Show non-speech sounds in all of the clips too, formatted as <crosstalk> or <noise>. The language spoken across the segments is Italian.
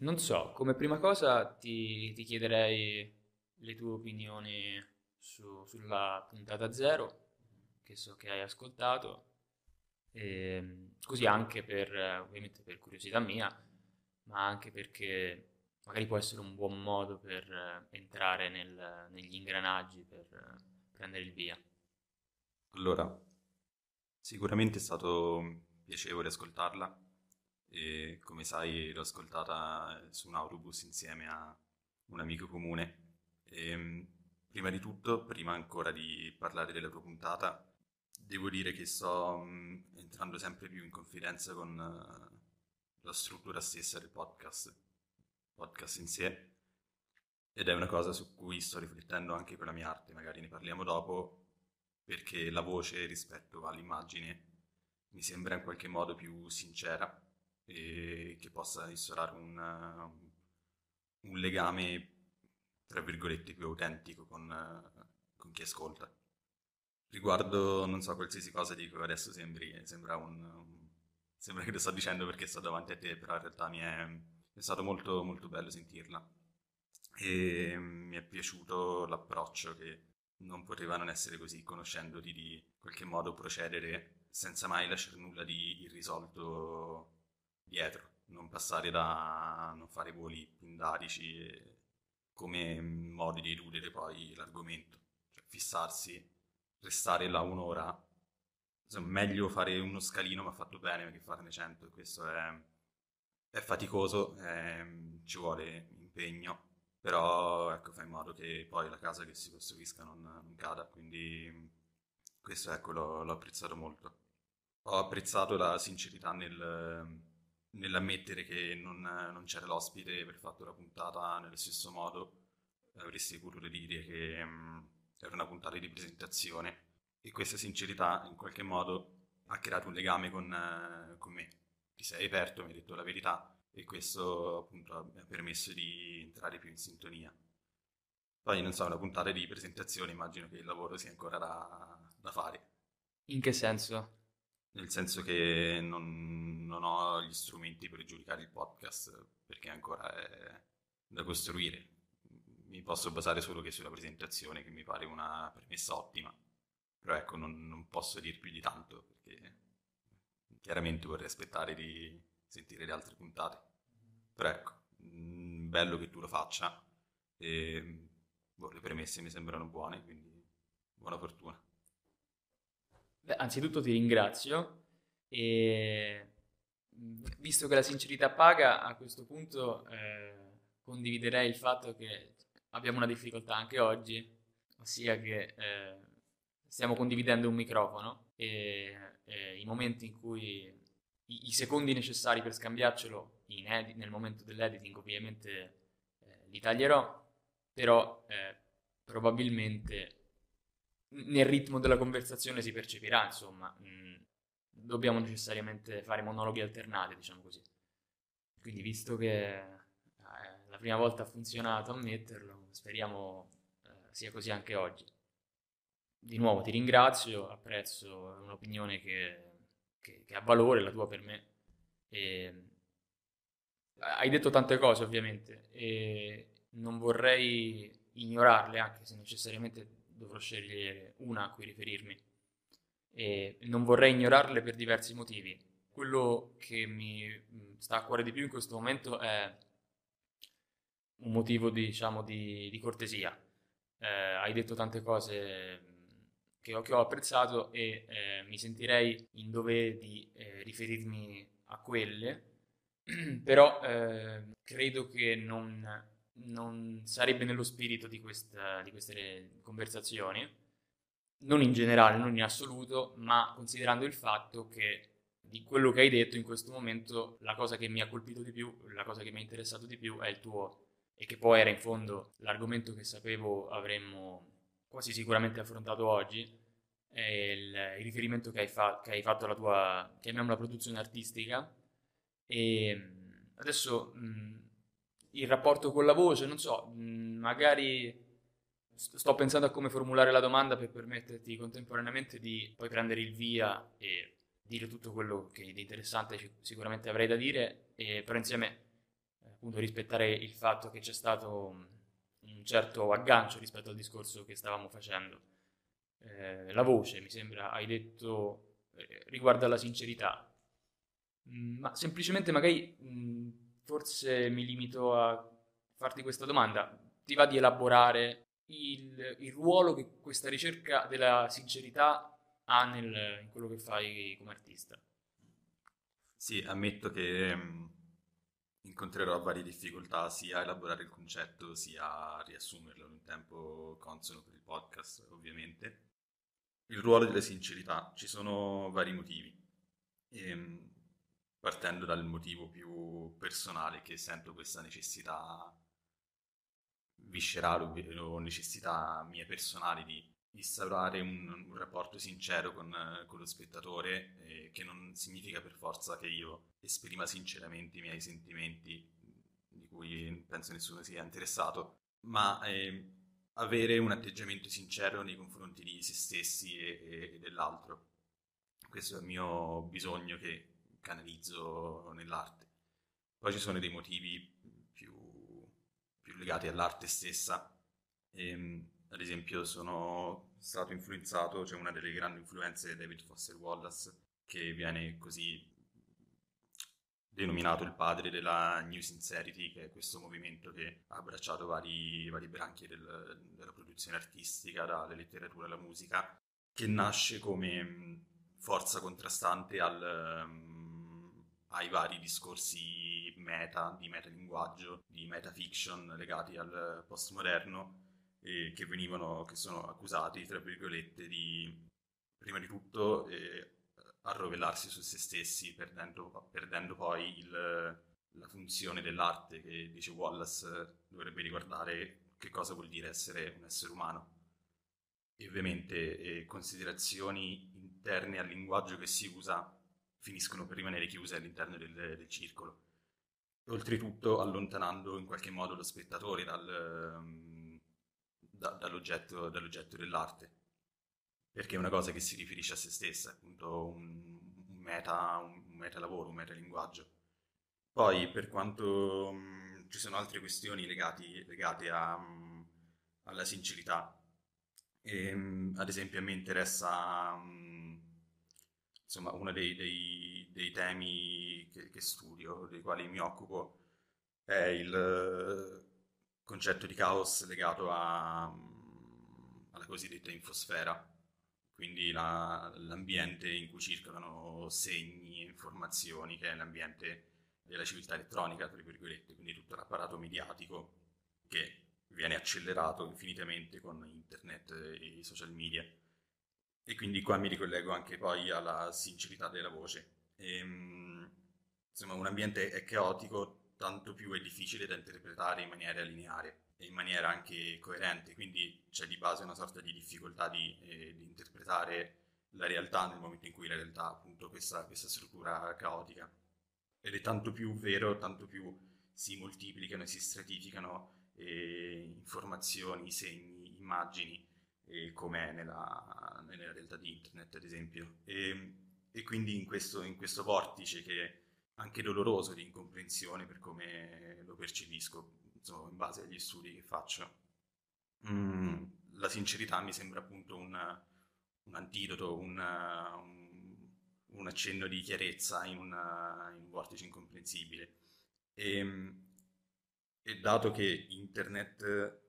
Non so, come prima cosa ti, ti chiederei le tue opinioni su- sulla puntata zero, che so che hai ascoltato, e, così anche per, ovviamente per curiosità mia, ma anche perché magari può essere un buon modo per eh, entrare nel- negli ingranaggi, per eh, prendere il via. Allora, sicuramente è stato piacevole ascoltarla e come sai l'ho ascoltata su un autobus insieme a un amico comune. E, mh, prima di tutto, prima ancora di parlare della tua puntata, devo dire che sto mh, entrando sempre più in confidenza con eh, la struttura stessa del podcast, podcast in sé, ed è una cosa su cui sto riflettendo anche con la mia arte, magari ne parliamo dopo, perché la voce rispetto all'immagine mi sembra in qualche modo più sincera e che possa instaurare un, un legame, tra virgolette, più autentico con, con chi ascolta. Riguardo, non so, qualsiasi cosa dico adesso sembri, sembra un, sembra che lo sto dicendo perché sto davanti a te, però in realtà mi è, è stato molto, molto bello sentirla. E mi è piaciuto l'approccio che non poteva non essere così, conoscendoti di qualche modo procedere senza mai lasciare nulla di irrisolto dietro, non passare da non fare voli pindarici come modi di eludere poi l'argomento, cioè fissarsi, restare là un'ora, insomma, meglio fare uno scalino ma fatto bene che farne cento, questo è, è faticoso, è- ci vuole impegno, però ecco, fa in modo che poi la casa che si costruisca non, non cada, quindi questo ecco l'ho l'ho apprezzato molto. Ho apprezzato la sincerità nel, nell'ammettere che non, non c'era l'ospite per fatto la puntata nello stesso modo. Avresti potuto dire che mm, era una puntata di presentazione e questa sincerità in qualche modo ha creato un legame con, con me. Ti sei aperto, mi hai detto la verità e questo appunto mi ha permesso di entrare più in sintonia. Poi non so, una puntata di presentazione, immagino che il lavoro sia ancora da, da fare. In che senso? Nel senso che non, non ho gli strumenti per giudicare il podcast perché ancora è da costruire. Mi posso basare solo che sulla presentazione, che mi pare una premessa ottima. Però ecco, non, non posso dir più di tanto perché chiaramente vorrei aspettare di sentire le altre puntate. Però ecco, mm, bello che tu lo faccia e boh, le premesse mi sembrano buone, quindi buona fortuna. Beh, anzitutto ti ringrazio e visto che la sincerità paga, a questo punto eh, condividerei il fatto che abbiamo una difficoltà anche oggi, ossia che eh, stiamo condividendo un microfono e, e i momenti in cui i, i secondi necessari per scambiarcelo edi- nel momento dell'editing ovviamente eh, li taglierò, però eh, probabilmente nel ritmo della conversazione si percepirà, insomma, mh, dobbiamo necessariamente fare monologhi alternati, diciamo così. Quindi, visto che eh, la prima volta ha funzionato ammetterlo, speriamo eh, sia così anche oggi. Di nuovo ti ringrazio, apprezzo un'opinione che, che- che ha valore, la tua per me. E, hai detto tante cose, ovviamente, e non vorrei ignorarle, anche se necessariamente dovrò scegliere una a cui riferirmi. E non vorrei ignorarle per diversi motivi. Quello che mi mh, sta a cuore di più in questo momento è un motivo, diciamo, di, di cortesia. Eh, hai detto tante cose mh, che ho, che ho apprezzato e eh, mi sentirei in dovere di eh, riferirmi a quelle, <clears throat> però eh, credo che non, non sarebbe nello spirito di, questa- di queste conversazioni, non in generale, non in assoluto, ma considerando il fatto che di quello che hai detto in questo momento, la cosa che mi ha colpito di più, la cosa che mi ha interessato di più è il tuo, e che poi era in fondo l'argomento che sapevo avremmo quasi sicuramente affrontato oggi, è il, il riferimento che hai, fa- che hai fatto alla tua, chiamiamola produzione artistica, e adesso mh, il rapporto con la voce, non so, mh, magari st- sto pensando a come formulare la domanda per permetterti contemporaneamente di poi prendere il via e dire tutto quello che di interessante sicuramente avrei da dire, e, però insieme appunto rispettare il fatto che c'è stato un certo aggancio rispetto al discorso che stavamo facendo. Eh, la voce, mi sembra, hai detto, eh, riguarda la sincerità, mm, ma semplicemente magari mm, forse mi limito a farti questa domanda. Ti va di elaborare il, il ruolo che questa ricerca della sincerità ha nel, in quello che fai come artista? Sì, ammetto che mh, incontrerò varie difficoltà sia a elaborare il concetto sia a riassumerlo in un tempo consono per il podcast, ovviamente. Il ruolo della sincerità, ci sono vari motivi. E, ehm, partendo dal motivo più personale che sento questa necessità viscerale o necessità mie personali di instaurare un, un rapporto sincero con, con lo spettatore, eh, che non significa per forza che io esprima sinceramente i miei sentimenti, di cui penso nessuno sia interessato, ma eh, avere un atteggiamento sincero nei confronti di se stessi e, e dell'altro. Questo è il mio bisogno che canalizzo nell'arte. Poi ci sono dei motivi più, più legati all'arte stessa. E, ehm, ad esempio sono stato influenzato, cioè una delle grandi influenze è David Foster Wallace, che viene così denominato il padre della New Sincerity, che è questo movimento che ha abbracciato vari, vari branchi del, della produzione artistica, dalla letteratura alla musica, che nasce come forza contrastante al, ai vari discorsi meta, di metalinguaggio, di metafiction legati al postmoderno, eh, che venivano, che sono accusati, tra virgolette, di prima di tutto eh, arrovellarsi su se stessi, perdendo, perdendo poi il, la funzione dell'arte che, dice Wallace, dovrebbe riguardare che cosa vuol dire essere un essere umano. E ovviamente eh, considerazioni interne al linguaggio che si usa finiscono per rimanere chiuse all'interno del, del circolo. Oltretutto allontanando in qualche modo lo spettatore dal, da, dall'oggetto, dall'oggetto, dell'arte, perché è una cosa che si riferisce a se stessa, appunto un, un meta, un, un meta lavoro, un meta linguaggio. Poi per quanto mh, ci sono altre questioni legati, legate a, mh, alla sincerità, e, mh, ad esempio a me interessa, insomma, uno dei, dei, dei temi che, che, studio, dei quali mi occupo, è il concetto di caos legato a, alla cosiddetta infosfera, quindi la, l'ambiente in cui circolano segni e informazioni, che è l'ambiente della civiltà elettronica, tra virgolette, quindi tutto l'apparato mediatico che viene accelerato infinitamente con internet e i social media. E quindi qua mi ricollego anche poi alla sincerità della voce. E, ehm, insomma, un ambiente è caotico tanto più è difficile da interpretare in maniera lineare e in maniera anche coerente, quindi c'è di base una sorta di difficoltà di, eh, di interpretare la realtà nel momento in cui la realtà ha appunto questa, questa struttura caotica. Ed è tanto più vero, tanto più si moltiplicano e si stratificano eh, informazioni, segni, immagini, eh, come nella, nella, realtà di internet, ad esempio. E, e quindi in questo, in questo vortice che anche doloroso di incomprensione per come lo percepisco, insomma, in base agli studi che faccio. Mm, la sincerità mi sembra appunto un, un antidoto, un, un, un, accenno di chiarezza in, una, in un vortice incomprensibile. E, e, dato che internet,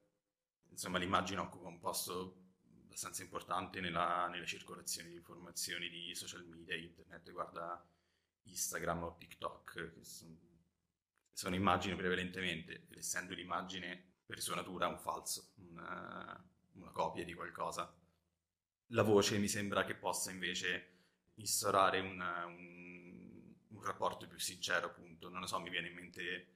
insomma, l'immagine occupa un posto abbastanza importante nella, nella circolazione di informazioni di social media, internet guarda Instagram o TikTok, che sono, sono immagini prevalentemente, ed essendo l'immagine per sua natura un falso, una, una copia di qualcosa. La voce mi sembra che possa invece instaurare una, un, un, rapporto più sincero, appunto. Non lo so, mi viene in mente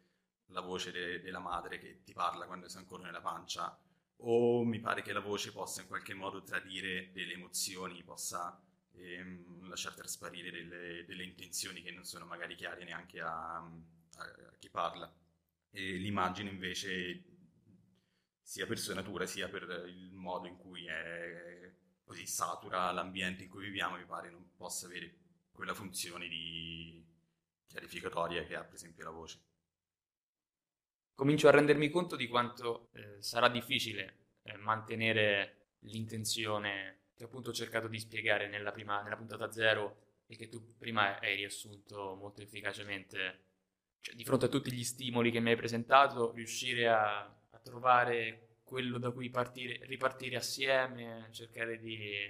la voce de, della madre che ti parla quando sei ancora nella pancia, o mi pare che la voce possa in qualche modo tradire delle emozioni, possa e um, lasciar trasparire delle, delle, intenzioni che non sono magari chiare neanche a, a chi parla. E l'immagine invece, sia per sua natura sia per il modo in cui è così satura l'ambiente in cui viviamo, mi pare non possa avere quella funzione di chiarificatoria che ha per esempio la voce. Comincio a rendermi conto di quanto eh, sarà difficile eh, mantenere l'intenzione che appunto ho cercato di spiegare nella, prima, nella puntata zero e che tu prima hai riassunto molto efficacemente. Cioè, di fronte a tutti gli stimoli che mi hai presentato, riuscire a, a trovare quello da cui partire, ripartire assieme, cercare di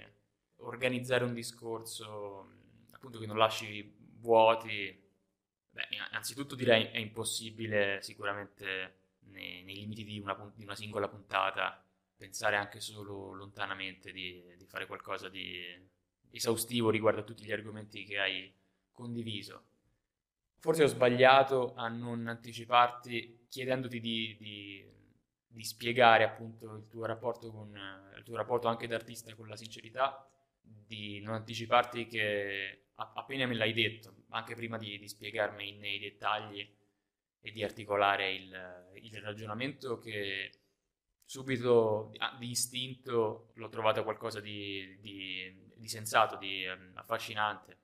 organizzare un discorso appunto che non lasci vuoti. Beh, innanzitutto direi è impossibile sicuramente nei, nei limiti di una, di una, singola puntata pensare anche solo lontanamente di, di fare qualcosa di esaustivo riguardo a tutti gli argomenti che hai condiviso. Forse ho sbagliato a non anticiparti chiedendoti di, di, di spiegare appunto il tuo con il tuo rapporto anche da artista con la sincerità, di non anticiparti che appena me l'hai detto, anche prima di, di spiegarmi nei dettagli e di articolare il, il ragionamento che subito di istinto l'ho trovato qualcosa di, di, di sensato, di um, affascinante.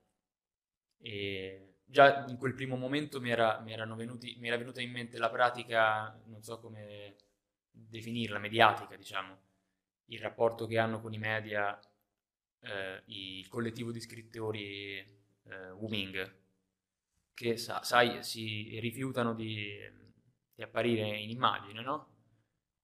E già in quel primo momento mi era, mi, venuti, mi era, venuta in mente la pratica, non so come definirla, mediatica, diciamo, il rapporto che hanno con i media, eh, il collettivo di scrittori eh, Wuming, che sa, sai, si rifiutano di, di apparire in immagine, no?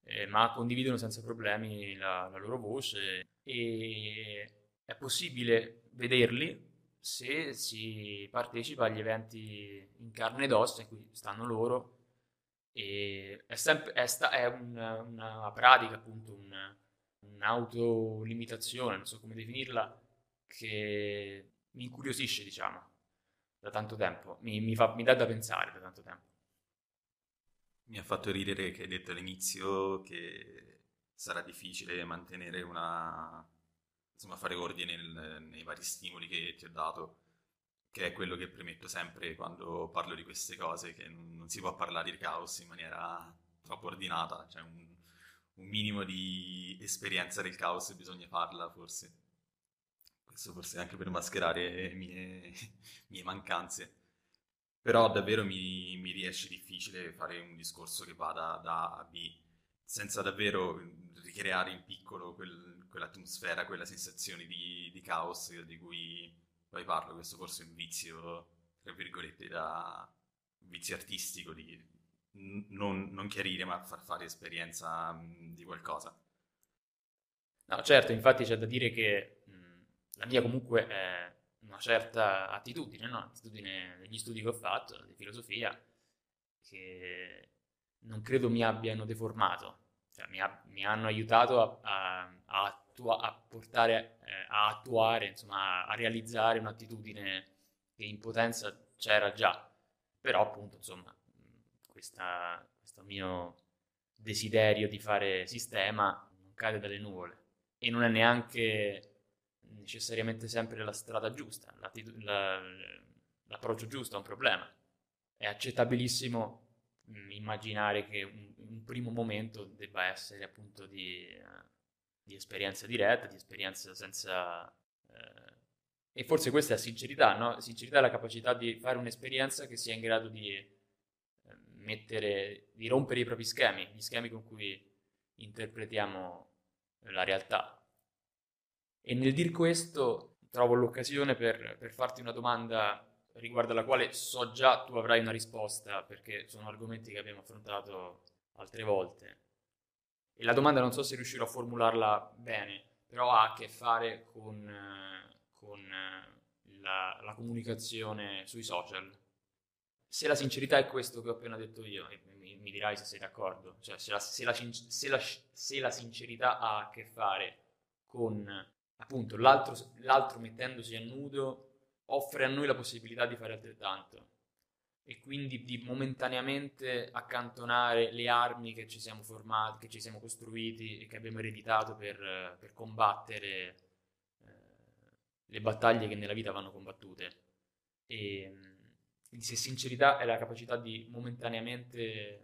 Eh, ma condividono senza problemi la, la loro voce e è possibile vederli se si partecipa agli eventi in carne ed ossa in cui stanno loro e è, sempre, è, sta, è una, una, pratica appunto un, un'autolimitazione non so come definirla che mi incuriosisce diciamo da tanto tempo. Mi, mi, fa, mi dà da pensare da tanto tempo. Mi ha fatto ridere che hai detto all'inizio che sarà difficile mantenere una insomma, fare ordine nel, nei vari stimoli che ti ho dato, che è quello che premetto sempre quando parlo di queste cose, che non, non si può parlare di caos in maniera troppo ordinata, cioè un, un minimo di esperienza del caos bisogna farla forse. Questo forse anche per mascherare mie, <laughs> mie mancanze. Però davvero mi, mi riesce difficile fare un discorso che vada da A a B senza davvero ricreare in piccolo quel, quell'atmosfera, quella sensazione di, di, caos di cui poi parlo. Questo forse è un vizio, tra virgolette, da un vizio artistico di non, non chiarire ma far fare esperienza mh, di qualcosa. No, certo, infatti c'è da dire che mh, la mia comunque è una certa attitudine, no? attitudine degli studi che ho fatto di filosofia, che non credo mi abbiano deformato, cioè mi, ha, mi hanno aiutato a, a, a, attua, a portare, eh, a attuare, insomma, a, realizzare un'attitudine che in potenza c'era già, però appunto, insomma, questa, questo mio desiderio di fare sistema non cade dalle nuvole e non è neanche necessariamente sempre la strada giusta, la, l'approccio giusto a un problema. È accettabilissimo mh, immaginare che un, un, primo momento debba essere appunto di, uh, di esperienza diretta, di esperienza senza... Uh, e forse questa è sincerità, no? Sincerità è la capacità di fare un'esperienza che sia in grado di mettere, di rompere i propri schemi, gli schemi con cui interpretiamo la realtà. E nel dir questo trovo l'occasione per, per farti una domanda riguardo alla quale so già tu avrai una risposta perché sono argomenti che abbiamo affrontato altre volte. E la domanda non so se riuscirò a formularla bene, però ha a che fare con, con la, la, comunicazione sui social. Se la sincerità è questo che ho appena detto io, mi, mi dirai se sei d'accordo, cioè se la, se, la, se, la, se la sincerità ha a che fare con appunto l'altro, l'altro mettendosi a nudo offre a noi la possibilità di fare altrettanto e quindi di momentaneamente accantonare le armi che ci siamo formati, che ci siamo costruiti e che abbiamo ereditato per, per combattere eh, le battaglie che nella vita vanno combattute. E quindi se sincerità è la capacità di momentaneamente eh,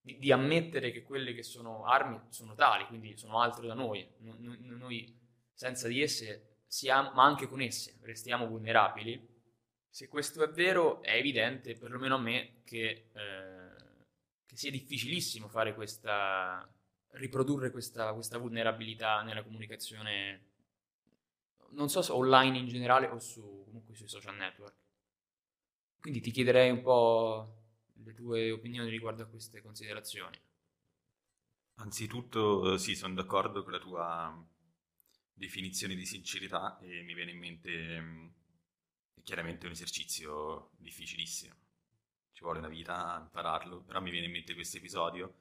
di, di, ammettere che quelle che sono armi sono tali, quindi sono altro da noi, noi, noi senza di esse siamo, ma anche con esse restiamo vulnerabili, se questo è vero è evidente, perlomeno a me, che eh, che sia difficilissimo fare questa, riprodurre questa, questa vulnerabilità nella comunicazione, non so se online in generale o su, comunque sui social network. Quindi ti chiederei un po' le tue opinioni riguardo a queste considerazioni. Anzitutto sì, sono d'accordo con la tua definizione di sincerità e mi viene in mente mm, chiaramente un esercizio difficilissimo ci vuole una vita a impararlo, però mi viene in mente questo episodio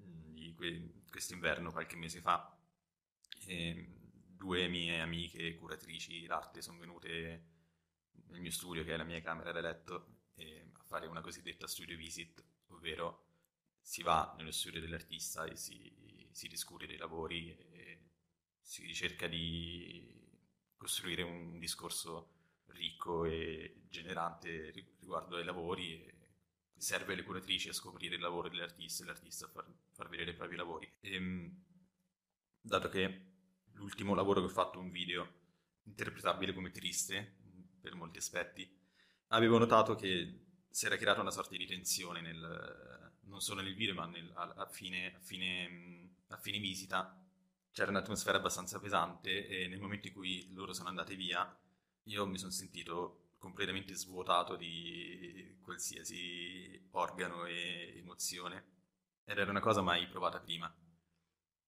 mm, di que- quest'inverno, qualche mese fa, e due mie amiche curatrici d'arte sono venute nel mio studio, che è la mia camera da letto, a fare una cosiddetta studio visit, ovvero si va nello studio dell'artista e si, si discute dei lavori e si cerca di costruire un discorso ricco e generante riguardo ai lavori e serve le curatrici a scoprire il lavoro dell'artista e l'artista a far, far vedere i propri lavori. E, ehm, dato che l'ultimo lavoro che ho fatto, un video interpretabile come triste per molti aspetti, avevo notato che si era creata una sorta di tensione nel, non solo nel video ma nel, a, a, fine, a, fine, a fine visita. C'era un'atmosfera abbastanza pesante e nel momento in cui loro sono andate via io mi sono sentito completamente svuotato di qualsiasi organo e emozione. Ed era una cosa mai provata prima.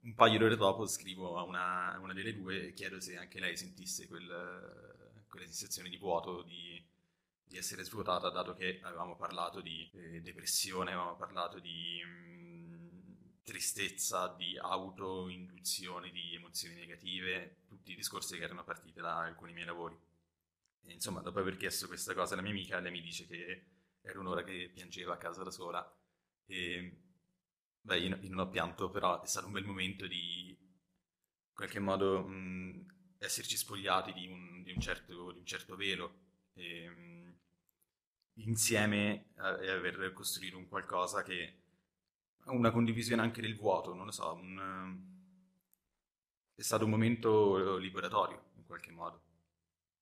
Un paio di ore dopo scrivo a una, una delle due e chiedo se anche lei sentisse quel, quella sensazione di vuoto, di, di, essere svuotata, dato che avevamo parlato di eh, depressione, avevamo parlato di mh, mm, tristezza, di autoinduzione di emozioni negative, tutti i discorsi che erano partiti da alcuni miei lavori. E, insomma, dopo aver chiesto questa cosa alla mia amica, lei mi dice che era un'ora che piangeva a casa da sola. E beh, io, non ho pianto, però è stato un bel momento di in qualche modo mh, esserci spogliati di un, di un, certo, di un certo, velo e, mh, insieme e aver costruito un qualcosa che una condivisione anche del vuoto, non lo so, un, è stato un momento liberatorio in qualche modo.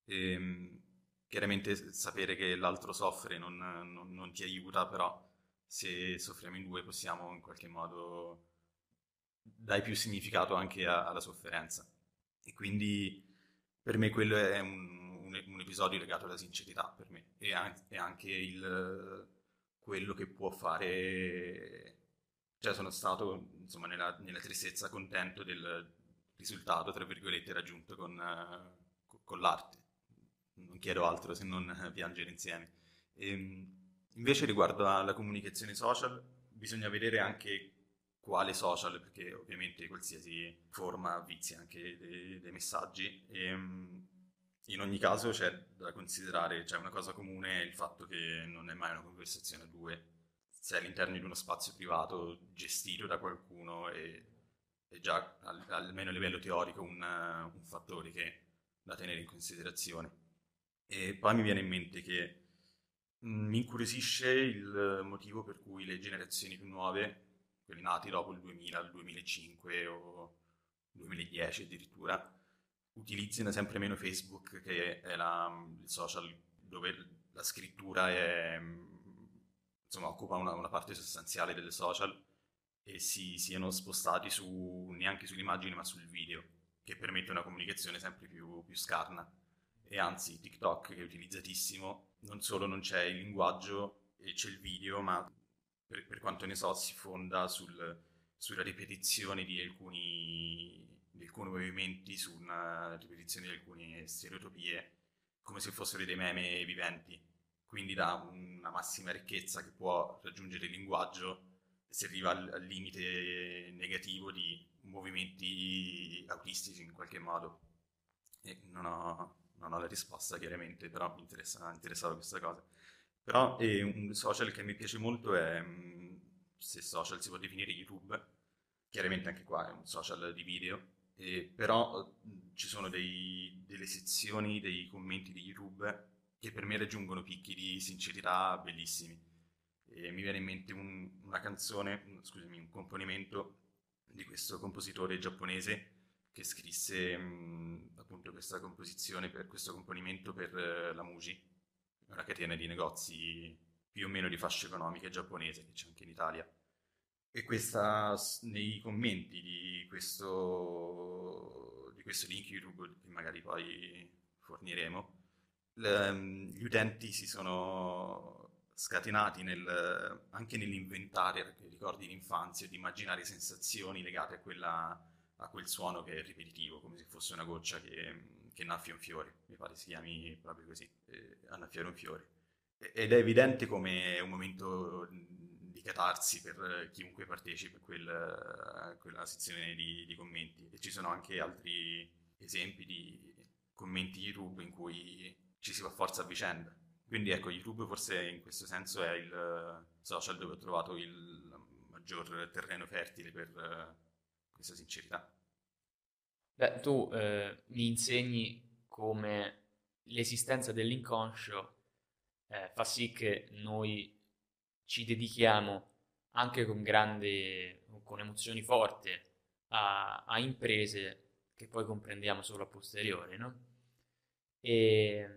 E, ehm, chiaramente sapere che l'altro soffre non, non, non, ti aiuta, però se soffriamo in due possiamo in qualche modo dare più significato anche a, alla sofferenza. E quindi per me quello è un, un, un episodio legato alla sincerità per me e, an- e anche il, quello che può fare... Cioè sono stato insomma nella, nella tristezza contento del risultato, tra virgolette, raggiunto con, con l'arte non chiedo altro se non piangere insieme. E, ehm, invece riguardo alla comunicazione social, bisogna vedere anche quale social, perché ovviamente qualsiasi forma vizia anche dei, dei messaggi. E, ehm, in ogni caso c'è da considerare, c'è una cosa comune, il fatto che non è mai una conversazione a due, sei all'interno di uno spazio privato gestito da qualcuno e è già almeno a livello teorico un, un fattore che da tenere in considerazione. E poi mi viene in mente che mm, mi incuriosisce il motivo per cui le generazioni più nuove, quelle nate dopo il 2000, il 2005 o 2010 addirittura, utilizzino sempre meno Facebook, che è la, il social dove la scrittura è, insomma, occupa una, una, parte sostanziale del social e si siano spostati su, neanche sull'immagine ma sul video, che permette una comunicazione sempre più, più scarna. E anzi TikTok che è utilizzatissimo, non solo non c'è il linguaggio e c'è il video, ma per, per quanto ne so si fonda sul, sulla ripetizione di alcuni, di alcuni movimenti, su una ripetizione di alcune stereotopie, come se fossero dei meme viventi, quindi dà una massima ricchezza che può raggiungere il linguaggio si arriva al, al limite negativo di movimenti autistici in qualche modo. E non ho, non ho la risposta chiaramente, però mi interessa, interessava questa cosa. Però eh, un social che mi piace molto è, mm, se social si può definire YouTube, chiaramente anche qua è un social di video, eh, però mm, ci sono dei, delle sezioni, dei commenti di YouTube che per me raggiungono picchi di sincerità bellissimi. E mi viene in mente un, una canzone, scusami, un componimento di questo compositore giapponese che scrisse mh, appunto questa composizione per questo componimento per uh, la Muji, una catena di negozi più o meno di fascia economica giapponese che c'è anche in Italia. E questa, nei commenti di questo, di questo link YouTube, che magari poi forniremo, le, gli utenti si sono scatenati nel, anche nell'inventare ricordi di infanzia, di immaginare sensazioni legate a, quella, a, quel suono che è ripetitivo, come se fosse una goccia che, che annaffia un fiore, mi pare si chiami proprio così, eh, annaffiare un fiore. Ed è evidente come un momento di catarsi per chiunque partecipi a, quel, quella sezione di, di, commenti. E ci sono anche altri esempi di commenti YouTube in cui ci si fa forza a vicenda. Quindi ecco, YouTube forse in questo senso è il social dove ho trovato il maggior terreno fertile per questa sincerità. Beh, tu eh, mi insegni come l'esistenza dell'inconscio eh, fa sì che noi ci dedichiamo anche con grande, con emozioni forti a, a imprese che poi comprendiamo solo a posteriori, no? E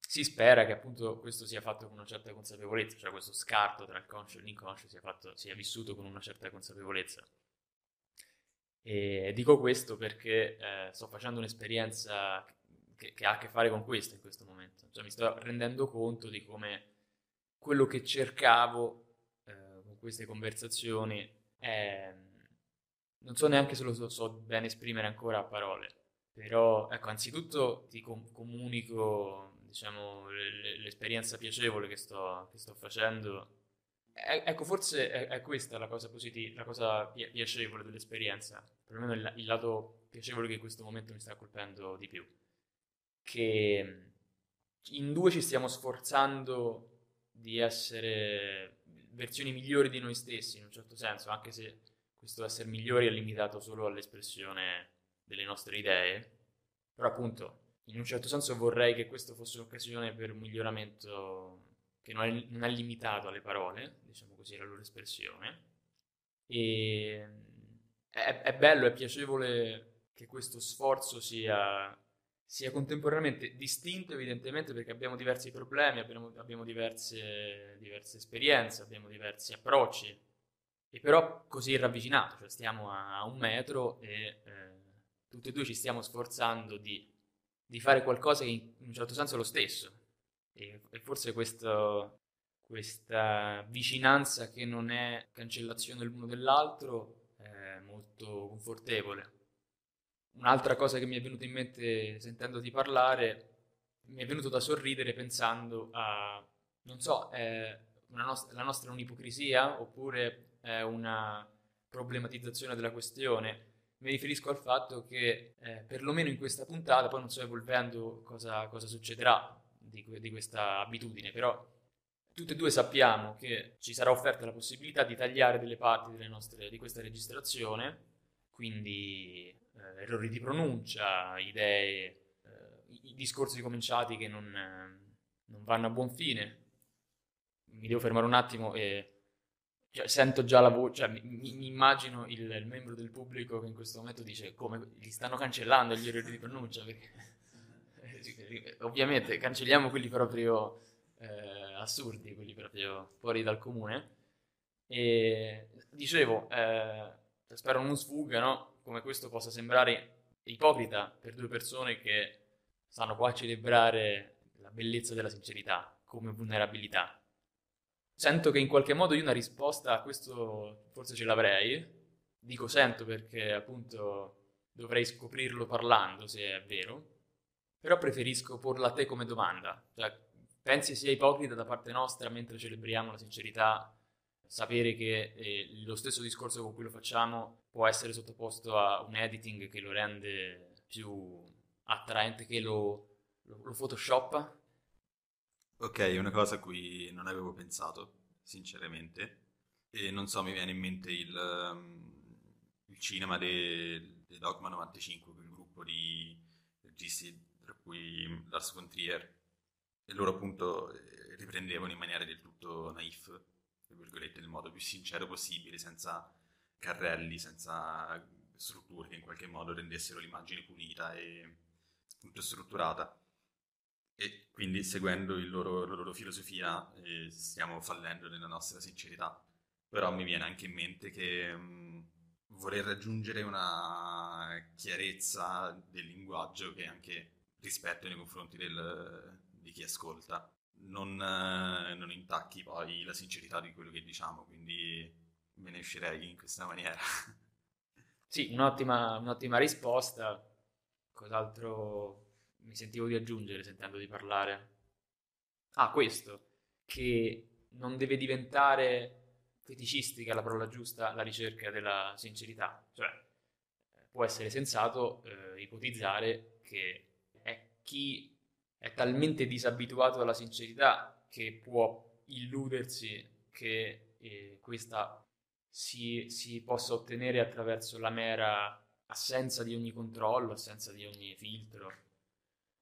si spera che appunto questo sia fatto con una certa consapevolezza, cioè questo scarto tra il conscio e l'inconscio sia, fatto, sia vissuto con una certa consapevolezza. E dico questo perché eh, sto facendo un'esperienza che, che, ha a che fare con questo in questo momento, cioè mi sto rendendo conto di come quello che cercavo eh, con queste conversazioni è... non so neanche se lo so, so, bene esprimere ancora a parole, però ecco, anzitutto ti com- comunico diciamo, l- l'esperienza piacevole che sto, che sto facendo. E- ecco, forse è, è, questa la cosa positiva, la cosa pi- piacevole dell'esperienza, perlomeno il, il lato piacevole che in questo momento mi sta colpendo di più. Che in due ci stiamo sforzando di essere versioni migliori di noi stessi, in un certo senso, anche se questo essere migliori è limitato solo all'espressione delle nostre idee, però appunto in un certo senso vorrei che questo fosse un'occasione per un miglioramento che non è, non è limitato alle parole, diciamo così, la loro espressione. E è, è bello, è piacevole che questo sforzo sia sia contemporaneamente distinto evidentemente perché abbiamo diversi problemi, abbiamo, abbiamo diverse, diverse, esperienze, abbiamo diversi approcci, e però così ravvicinato, cioè stiamo a, a un metro e eh, tutti e due ci stiamo sforzando di, di, fare qualcosa che in, un certo senso è lo stesso. E, forse questo, questa vicinanza che non è cancellazione l'uno dell'altro è molto confortevole. Un'altra cosa che mi è venuta in mente sentendoti parlare, mi è venuto da sorridere pensando a, non so, nost- la nostra è un'ipocrisia oppure è una problematizzazione della questione. Mi riferisco al fatto che eh, perlomeno in questa puntata, poi non so evolvendo cosa, cosa succederà di, di questa abitudine, però tutte e due sappiamo che ci sarà offerta la possibilità di tagliare delle parti delle nostre, di questa registrazione, quindi eh, errori di pronuncia, idee, eh, i discorsi cominciati che non, non, vanno a buon fine. Mi devo fermare un attimo e cioè, sento già la voce, cioè, mi, mi, immagino il, il, membro del pubblico che in questo momento dice come gli stanno cancellando gli errori di pronuncia, perché ovviamente cancelliamo quelli proprio eh, assurdi, quelli proprio fuori dal comune. E dicevo, eh, spero non sfugga, no? come questo possa sembrare ipocrita per due persone che stanno qua a celebrare la bellezza della sincerità come vulnerabilità. Sento che in qualche modo io una risposta a questo forse ce l'avrei. Dico sento perché appunto dovrei scoprirlo parlando se è vero, però preferisco porla a te come domanda. Cioè, pensi sia ipocrita da parte nostra mentre celebriamo la sincerità sapere che eh, lo stesso discorso con cui lo facciamo può essere sottoposto a un editing che lo rende più attraente che lo, lo, lo photoshoppa? Ok, una cosa a cui non avevo pensato, sinceramente, e non so, mi viene in mente il, um, il cinema di Dogma 95, quel gruppo di registi, tra cui Lars von Trier, e loro appunto eh, riprendevano in maniera del tutto naif virgolette, nel modo più sincero possibile, senza carrelli, senza strutture che in qualche modo rendessero l'immagine pulita e appunto strutturata. E quindi seguendo loro, la loro filosofia eh, stiamo fallendo nella nostra sincerità. però mi viene anche in mente che mh, voler raggiungere una chiarezza del linguaggio che anche rispetto nei confronti del, di chi ascolta non, eh, non intacchi poi la sincerità di quello che diciamo, quindi me ne uscirei in questa maniera. Sì, un'ottima, un'ottima risposta. Cos'altro mi sentivo di aggiungere sentendo di parlare? Ah, questo, che non deve diventare feticistica la parola giusta la ricerca della sincerità. Cioè, può essere sensato eh, ipotizzare che chi è talmente disabituato alla sincerità che può illudersi che eh, questa si, si, possa ottenere attraverso la mera assenza di ogni controllo, assenza di ogni filtro,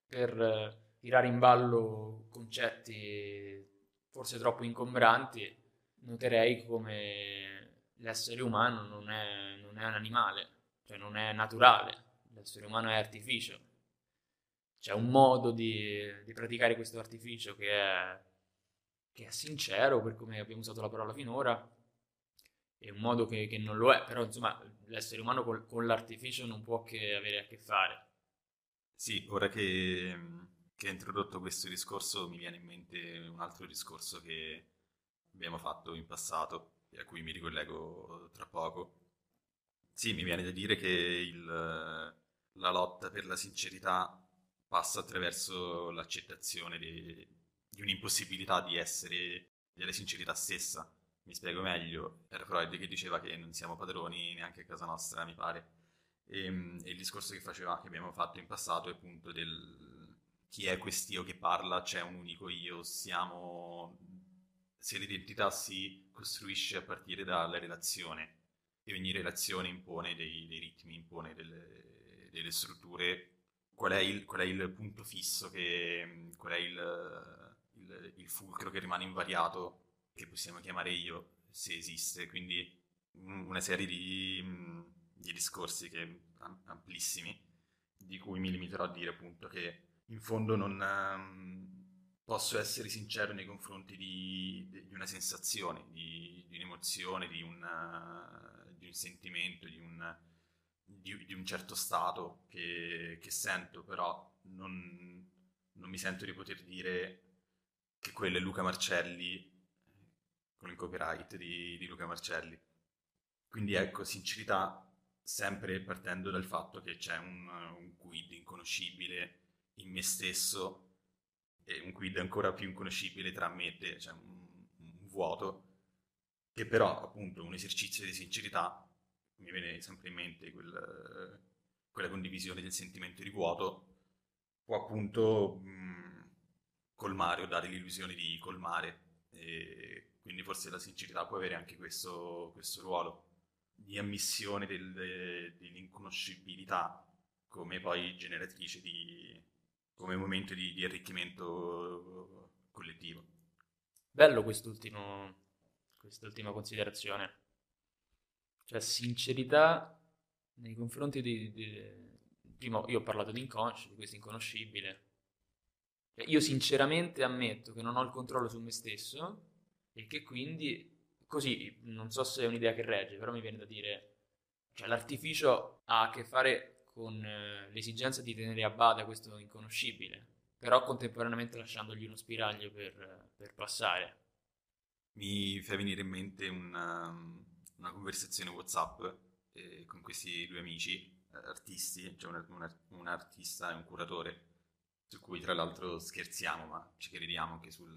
per eh, tirare in ballo concetti forse troppo ingombranti, noterei come l'essere umano non è, non è un animale, cioè non è naturale, l'essere umano è artificio. C'è un modo di, di praticare questo artificio che è, che è sincero, per come abbiamo usato la parola finora, e un modo che, che, non lo è, però insomma l'essere umano col, con l'artificio non può che avere a che fare. Sì, ora che, che hai introdotto questo discorso mi viene in mente un altro discorso che abbiamo fatto in passato e a cui mi ricollego tra poco. Sì, mi viene da dire che il, la lotta per la sincerità passa attraverso l'accettazione di, di un'impossibilità di essere della sincerità stessa mi spiego meglio, era Freud che diceva che non siamo padroni neanche a casa nostra, mi pare. E, ehm, e il discorso che, faceva, che abbiamo fatto in passato è appunto del chi è quest'io che parla, c'è un unico io, siamo... se l'identità si costruisce a partire dalla relazione e ogni relazione impone dei, dei ritmi, impone delle, delle strutture, qual è, il, qual è, il, punto fisso, che, qual è il, il, il fulcro che rimane invariato che possiamo chiamare io, se esiste, quindi una serie di, di discorsi che, amplissimi, di cui mi limiterò a dire appunto che in fondo non posso essere sincero nei confronti di, di una sensazione, di, di un'emozione, di, una, di, un sentimento, di un, di un certo stato che, che sento, però non, non mi sento di poter dire che quello è Luca Marcelli con il copyright di, di Luca Marcelli. Quindi ecco, sincerità sempre partendo dal fatto che c'è un, un quid inconoscibile in me stesso e un quid ancora più inconoscibile tra me e te, cioè un, un vuoto, che però appunto un esercizio di sincerità, mi viene sempre in mente quel, quella condivisione del sentimento di vuoto, può appunto mh, colmare o dare l'illusione di colmare e quindi forse la sincerità può avere anche questo, questo ruolo di ammissione del, dell'inconoscibilità come poi generatrice di, come momento di, di arricchimento collettivo. Bello quest'ultima considerazione. Cioè, sincerità nei confronti di, di... Prima io ho parlato di inconscio, di questo inconoscibile. Cioè, io sinceramente ammetto che non ho il controllo su me stesso e che quindi, così, non so se è un'idea che regge, però mi viene da dire, cioè l'artificio ha a che fare con eh, l'esigenza di tenere a bada questo inconoscibile, però contemporaneamente lasciandogli uno spiraglio per, per passare. Mi fa venire in mente una, una conversazione WhatsApp eh, con questi due amici eh, artisti, cioè un, un, un artista e un curatore, su cui tra l'altro scherziamo, ma ci crediamo anche sul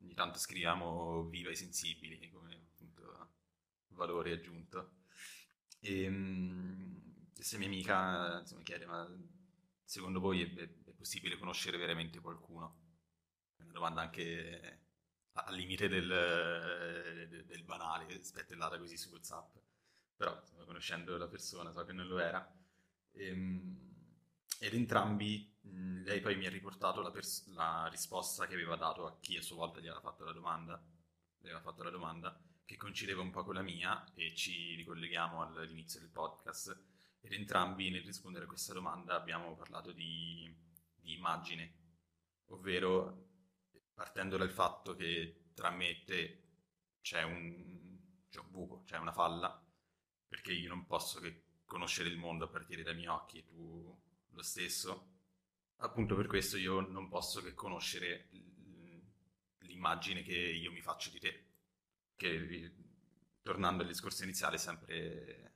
ogni tanto scriviamo viva i sensibili come appunto valore aggiunto. E um, questa mia amica insomma, chiede: Ma secondo voi è, è, possibile conoscere veramente qualcuno? È una domanda anche al limite del, del banale, spettellata così su WhatsApp. Però, conoscendo la persona, so che non lo era. E, um, ed entrambi lei poi mi ha riportato la, pers- la, risposta che aveva dato a chi a sua volta gli aveva fatto la domanda, gli aveva fatto la domanda, che coincideva un po' con la mia e ci ricolleghiamo all'inizio del podcast ed entrambi nel rispondere a questa domanda abbiamo parlato di, di immagine, ovvero partendo dal fatto che tra me e te c'è un, c'è un buco, c'è una falla, perché io non posso che conoscere il mondo a partire dai miei occhi e tu lo stesso. Appunto per questo io non posso che conoscere l'immagine che io mi faccio di te, che tornando al discorso iniziale è sempre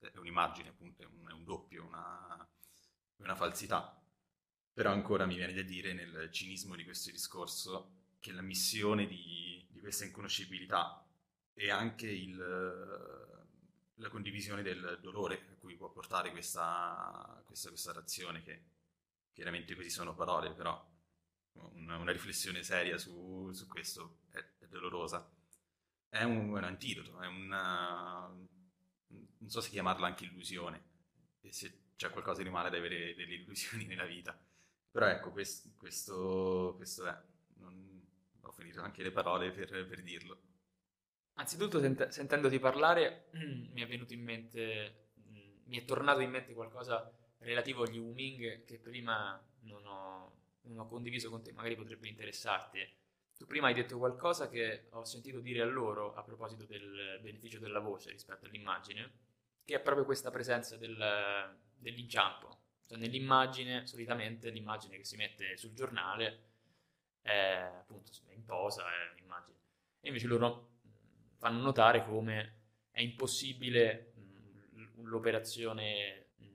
è un'immagine, appunto, è un, è un doppio, una, una falsità. Però ancora mi viene da dire nel cinismo di questo discorso che la missione di, di questa inconoscibilità è anche il, la condivisione del dolore a cui può portare questa, questa, questa reazione, che chiaramente così sono parole, però una, una riflessione seria su, su questo è, è, dolorosa. È un, un antidoto, è una, non so se chiamarla anche illusione, e se c'è qualcosa di male ad avere delle illusioni nella vita. Però ecco, questo, questo, questo è. Non, ho finito anche le parole per, per dirlo. Anzitutto, sent- sentendoti parlare, <clears throat> mi è venuto in mente, mi è tornato in mente qualcosa relativo agli Wuming che prima non ho, non ho condiviso con te, magari potrebbe interessarti. Tu prima hai detto qualcosa che ho sentito dire a loro a proposito del beneficio della voce rispetto all'immagine, che è proprio questa presenza del, dell'inciampo. Cioè, nell'immagine, solitamente l'immagine che si mette sul giornale è appunto in posa, è un'immagine. E invece loro fanno notare come è impossibile mh, l'operazione mh,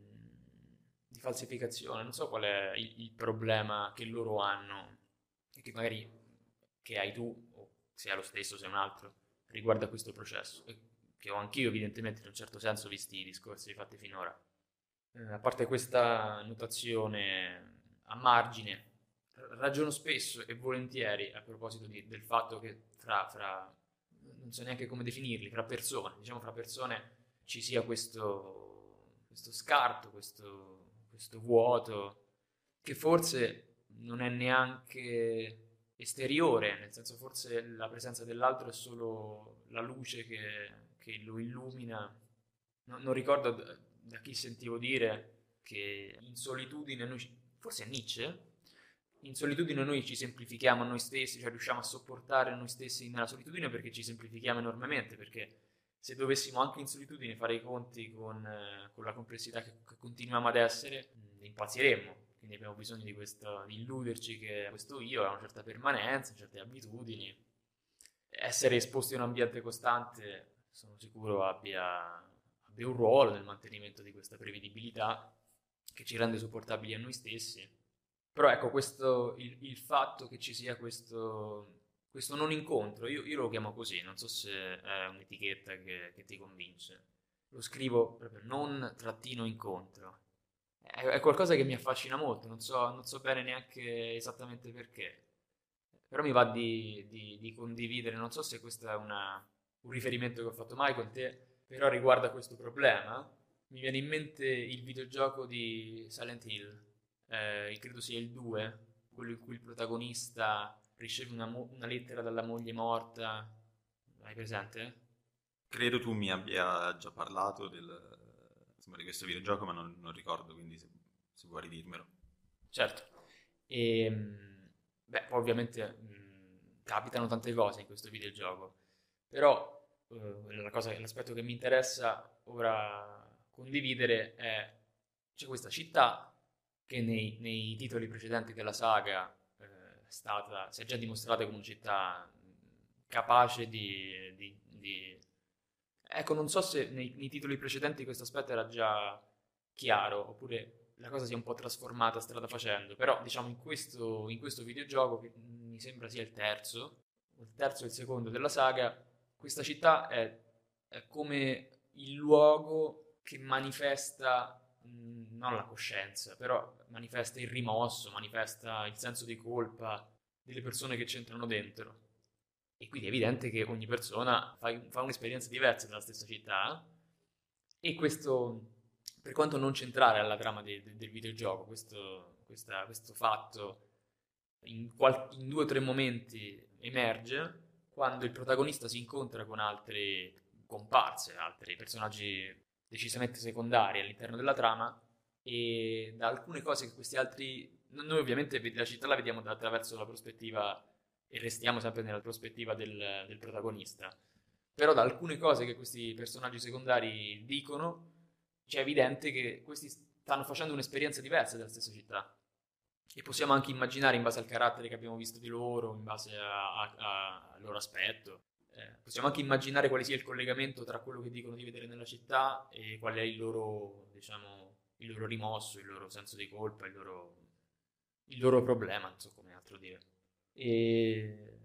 di falsificazione. Non so qual è il, il problema che loro hanno e che magari che hai tu, o se è lo stesso, se è un altro, riguardo a questo processo, che ho anch'io evidentemente in un certo senso visti i discorsi fatti finora. Eh, a parte questa notazione a margine, ragiono spesso e volentieri a proposito di, del fatto che fra, fra, non so neanche come definirli, fra persone, diciamo fra persone ci sia questo, questo scarto, questo, questo vuoto, che forse non è neanche esteriore, nel senso forse la presenza dell'altro è solo la luce che, che lo illumina. No, non ricordo da, chi sentivo dire che in solitudine noi, forse Nietzsche, in solitudine noi ci semplifichiamo a noi stessi, cioè riusciamo a sopportare noi stessi nella solitudine perché ci semplifichiamo enormemente, perché se dovessimo anche in solitudine fare i conti con, eh, con la complessità che, che continuiamo ad essere, impazziremmo quindi abbiamo bisogno di questo, di illuderci che questo io ha una certa permanenza, certe abitudini. Essere esposti a un ambiente costante, sono sicuro abbia, abbia un ruolo nel mantenimento di questa prevedibilità che ci rende sopportabili a noi stessi. Però ecco, questo, il, il fatto che ci sia questo, questo non incontro, io, io, lo chiamo così, non so se è un'etichetta che, che ti convince. Lo scrivo proprio non trattino incontro è, è qualcosa che mi affascina molto, non so, non so, bene neanche esattamente perché. Però mi va di, di, di condividere, non so se questo è una, un riferimento che ho fatto mai con te, però riguarda questo problema. Mi viene in mente il videogioco di Silent Hill, eh, credo sia il 2, quello in cui il protagonista riceve una, mo- una lettera dalla moglie morta. Hai presente? Credo tu mi abbia già parlato del, insomma, di questo videogioco, ma non, non ricordo, quindi se, se, vuoi ridirmelo. Certo. E, ehm, beh, poi ovviamente mh, capitano tante cose in questo videogioco, però eh, cosa, l'aspetto che mi interessa ora condividere è c'è questa città che nei, nei titoli precedenti della saga eh, stata, si è già dimostrata come una città capace di, di, di Ecco, non so se nei, nei titoli precedenti questo aspetto era già chiaro, oppure la cosa si è un po' trasformata strada facendo, però diciamo in questo, in questo videogioco, che mi sembra sia il terzo, il terzo e il secondo della saga, questa città è, è come il luogo che manifesta non la coscienza, però manifesta il rimosso, manifesta il senso di colpa delle persone che c'entrano dentro. E quindi è evidente che ogni persona fa, fa un'esperienza diversa della stessa città e questo, per quanto non centrare alla trama de, de, del videogioco, questo, questa, questo fatto in, qual, in due o tre momenti emerge quando il protagonista si incontra con altre comparse, altri personaggi decisamente secondari all'interno della trama e da alcune cose che questi altri noi ovviamente la città la vediamo attraverso la prospettiva e restiamo sempre nella prospettiva del, del protagonista. però da alcune cose che questi personaggi secondari dicono, c'è evidente che questi stanno facendo un'esperienza diversa della stessa città. E possiamo anche immaginare, in base al carattere che abbiamo visto di loro, in base al loro aspetto, eh, possiamo anche immaginare quale sia il collegamento tra quello che dicono di vedere nella città e qual è il loro, diciamo, il loro rimosso, il loro senso di colpa, il loro, il loro problema, non so come altro dire. E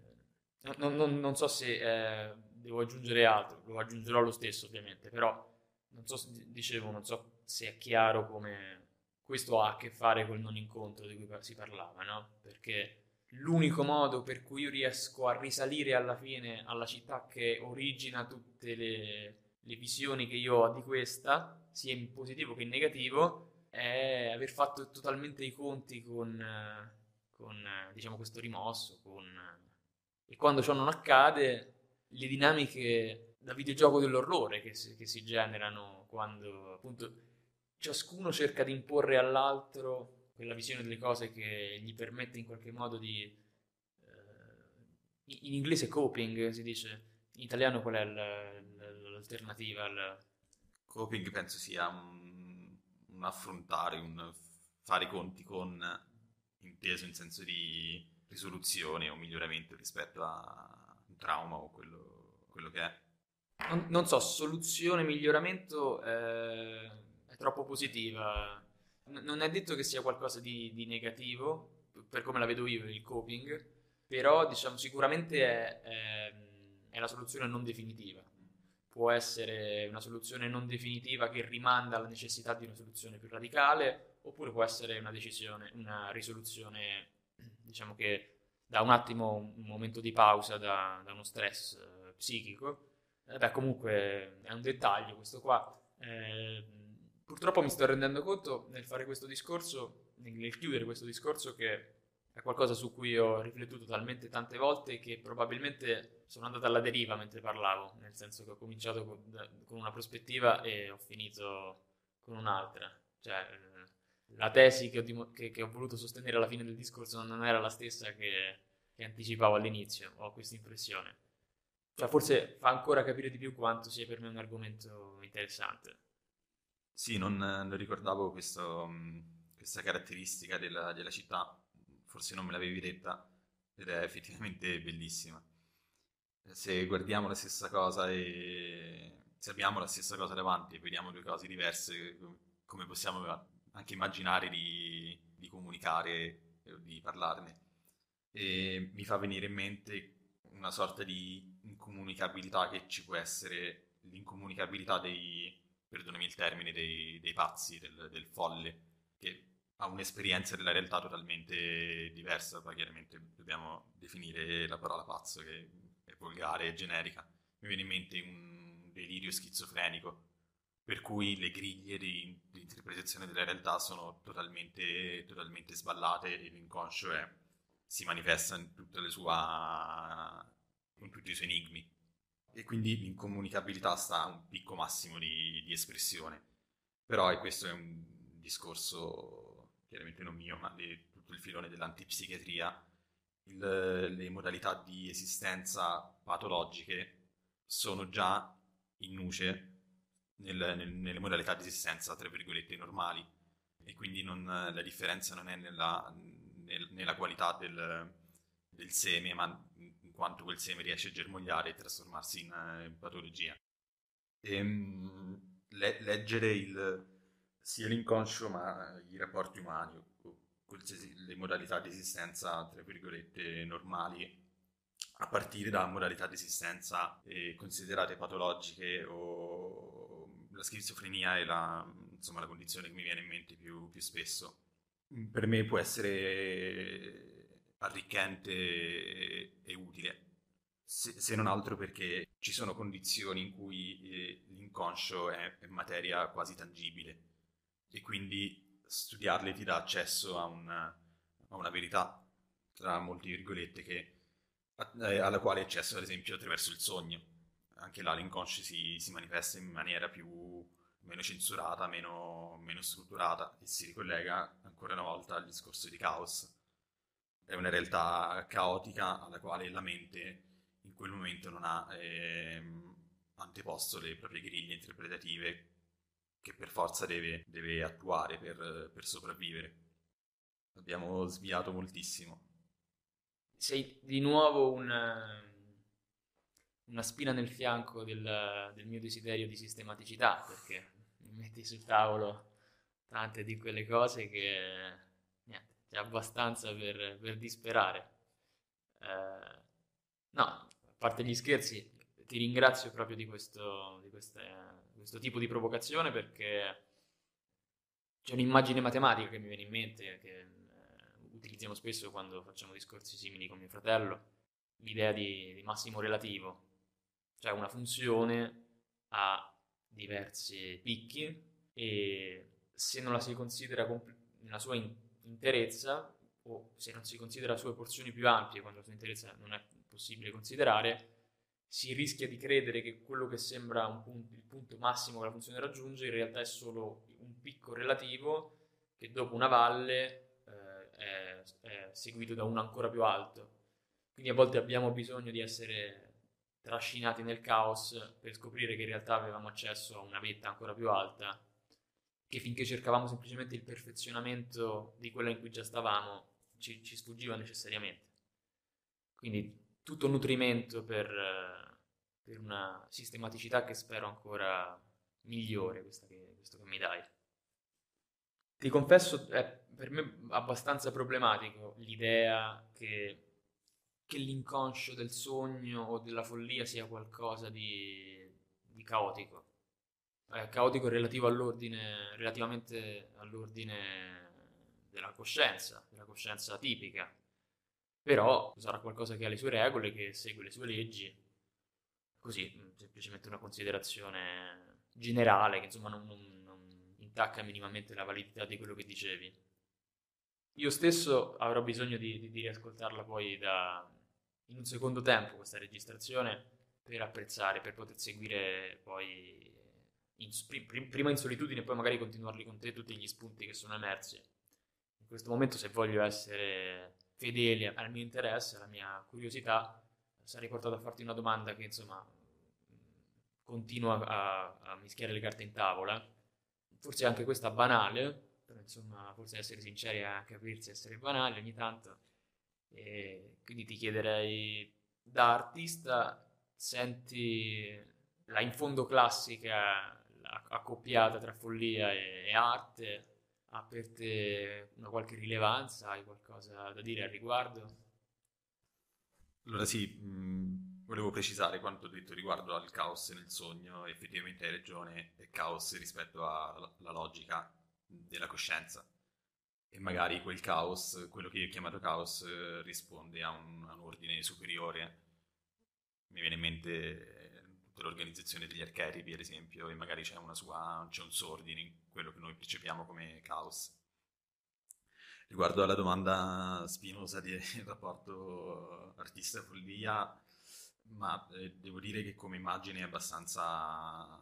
non, non, non so se eh, devo aggiungere altro, lo aggiungerò lo stesso ovviamente, però non so, dicevo, non so se è chiaro come questo ha a che fare col non incontro di cui si parlava, no? Perché l'unico modo per cui io riesco a risalire alla fine alla città che origina tutte le, le visioni che io ho di questa, sia in positivo che in negativo, è aver fatto totalmente i conti con, con diciamo, questo rimosso, con... e quando ciò non accade, le dinamiche da videogioco dell'orrore che si, che si generano quando appunto ciascuno cerca di imporre all'altro quella visione delle cose che gli permette in qualche modo di... Eh, in inglese coping si dice, in italiano qual è l'alternativa? Al... Coping penso sia un, un affrontare, un fare i conti con, inteso in senso di risoluzione o miglioramento rispetto a un trauma o quello, quello che è. Non, non, so, soluzione, miglioramento eh, troppo positiva non è detto che sia qualcosa di, di, negativo, per come la vedo io il coping, però diciamo sicuramente è, è, è, la soluzione non definitiva. Può essere una soluzione non definitiva che rimanda alla necessità di una soluzione più radicale, oppure può essere una decisione, una risoluzione, diciamo che da un attimo, un momento di pausa da, da uno stress eh, psichico. Eh, beh, comunque è un dettaglio questo qua. Eh, purtroppo mi sto rendendo conto nel fare questo discorso, nel chiudere questo discorso, che è qualcosa su cui ho riflettuto talmente tante volte che probabilmente sono andato alla deriva mentre parlavo, nel senso che ho cominciato con, con una prospettiva e ho finito con un'altra. Cioè, la tesi che ho, che, che ho, voluto sostenere alla fine del discorso non era la stessa che, che anticipavo all'inizio, ho questa impressione. Cioè, forse fa ancora capire di più quanto sia per me un argomento interessante. Sì, non, non ricordavo questo, questa caratteristica della, della, città, forse non me l'avevi detta, ed è effettivamente bellissima. Se guardiamo la stessa cosa e se abbiamo la stessa cosa davanti e vediamo due cose diverse, come possiamo anche immaginare di, di comunicare di parlarne? E mi fa venire in mente una sorta di incomunicabilità che ci può essere, l'incomunicabilità dei perdonami il termine, dei, dei pazzi, del, del, folle, che ha un'esperienza della realtà totalmente diversa, poi chiaramente dobbiamo definire la parola pazzo, che è volgare e generica. Mi viene in mente un delirio schizofrenico, per cui le griglie di, di interpretazione della realtà sono totalmente, totalmente sballate e l'inconscio è, si manifesta in, sua, in tutti i suoi enigmi e quindi l'incomunicabilità sta a un picco massimo di, di espressione. Però e questo è un discorso chiaramente non mio, ma di tutto il filone dell'antipsichiatria, il, le modalità di esistenza patologiche sono già in nuce nel, nel, nelle modalità di esistenza, tra virgolette, normali. E quindi non, la differenza non è nella, nel, nella qualità del, del seme, ma quanto quel seme riesce a germogliare e trasformarsi in, eh, in patologia. E, ehm, le, leggere il, sia l'inconscio ma i rapporti umani, le modalità di esistenza, tra virgolette, normali, a partire da modalità di esistenza eh, considerate patologiche o la schizofrenia è la, insomma, la condizione che mi viene in mente più, più spesso. Per me può essere arricchente e, utile, se, se, non altro perché ci sono condizioni in cui eh, l'inconscio è, è, materia quasi tangibile e quindi studiarle ti dà accesso a una, a una verità, tra molte virgolette, che, eh, alla quale accesso ad esempio attraverso il sogno. Anche là l'inconscio si, si manifesta in maniera più meno censurata, meno, meno strutturata e si ricollega ancora una volta al discorso di caos è una realtà caotica alla quale la mente in quel momento non ha, eh, anteposto le proprie griglie interpretative che per forza deve, deve attuare per, per sopravvivere. Abbiamo sviato moltissimo. Sei di nuovo una, una spina nel fianco del, del mio desiderio di sistematicità, perché mi metti sul tavolo tante di quelle cose che c'è abbastanza per, per disperare. Eh, no, a parte gli scherzi, ti ringrazio proprio di questo, di queste, questo tipo di provocazione perché c'è un'immagine matematica che mi viene in mente, che eh, utilizziamo spesso quando facciamo discorsi simili con mio fratello, l'idea di, di massimo relativo, cioè una funzione ha diversi picchi e se non la si considera compl- nella sua in- interezza o se non si considera sue porzioni più ampie quando la sua interezza non è possibile considerare, si rischia di credere che quello che sembra punto, il punto massimo che la funzione raggiunge in realtà è solo un picco relativo che dopo una valle eh, è, è seguito da uno ancora più alto. Quindi a volte abbiamo bisogno di essere trascinati nel caos per scoprire che in realtà avevamo accesso a una vetta ancora più alta, che finché cercavamo semplicemente il perfezionamento di quello in cui già stavamo, ci, ci sfuggiva necessariamente. Quindi tutto nutrimento per, per, una sistematicità che spero ancora migliore, questa che, questo che mi dai. Ti confesso, è per me abbastanza problematico l'idea che che l'inconscio del sogno o della follia sia qualcosa di, di caotico. È caotico relativo all'ordine, relativamente all'ordine della coscienza, della coscienza tipica. Però sarà qualcosa che ha le sue regole, che segue le sue leggi. Così, mm, semplicemente una considerazione generale che insomma non, non, non intacca minimamente la validità di quello che dicevi. Io stesso avrò bisogno di, di, di riascoltarla poi da, in un secondo tempo questa registrazione per apprezzare, per poter seguire poi in, prima in solitudine e poi magari continuarli con te tutti gli spunti che sono emersi. In questo momento se voglio essere fedele al mio interesse, alla mia curiosità, sarei portato a farti una domanda che insomma continua a, a mischiare le carte in tavola, forse anche questa banale, però insomma forse essere sinceri è anche aprirsi a essere banali ogni tanto e quindi ti chiederei, da artista, senti la in fondo classica accoppiata tra follia e, e arte, ha per te una qualche rilevanza? Hai qualcosa da dire al riguardo? Allora sì, mh, volevo precisare quanto detto riguardo al caos nel sogno, effettivamente hai ragione, è caos rispetto alla logica della coscienza e magari quel caos, quello che io ho chiamato caos, eh, risponde a un, a un, ordine superiore. Mi viene in mente eh, tutta l'organizzazione degli archetipi, ad esempio, e magari c'è, sua, c'è un suo ordine in quello che noi percepiamo come caos. Riguardo alla domanda spinosa del <laughs> rapporto artista-follia, ma eh, devo dire che come immagine è abbastanza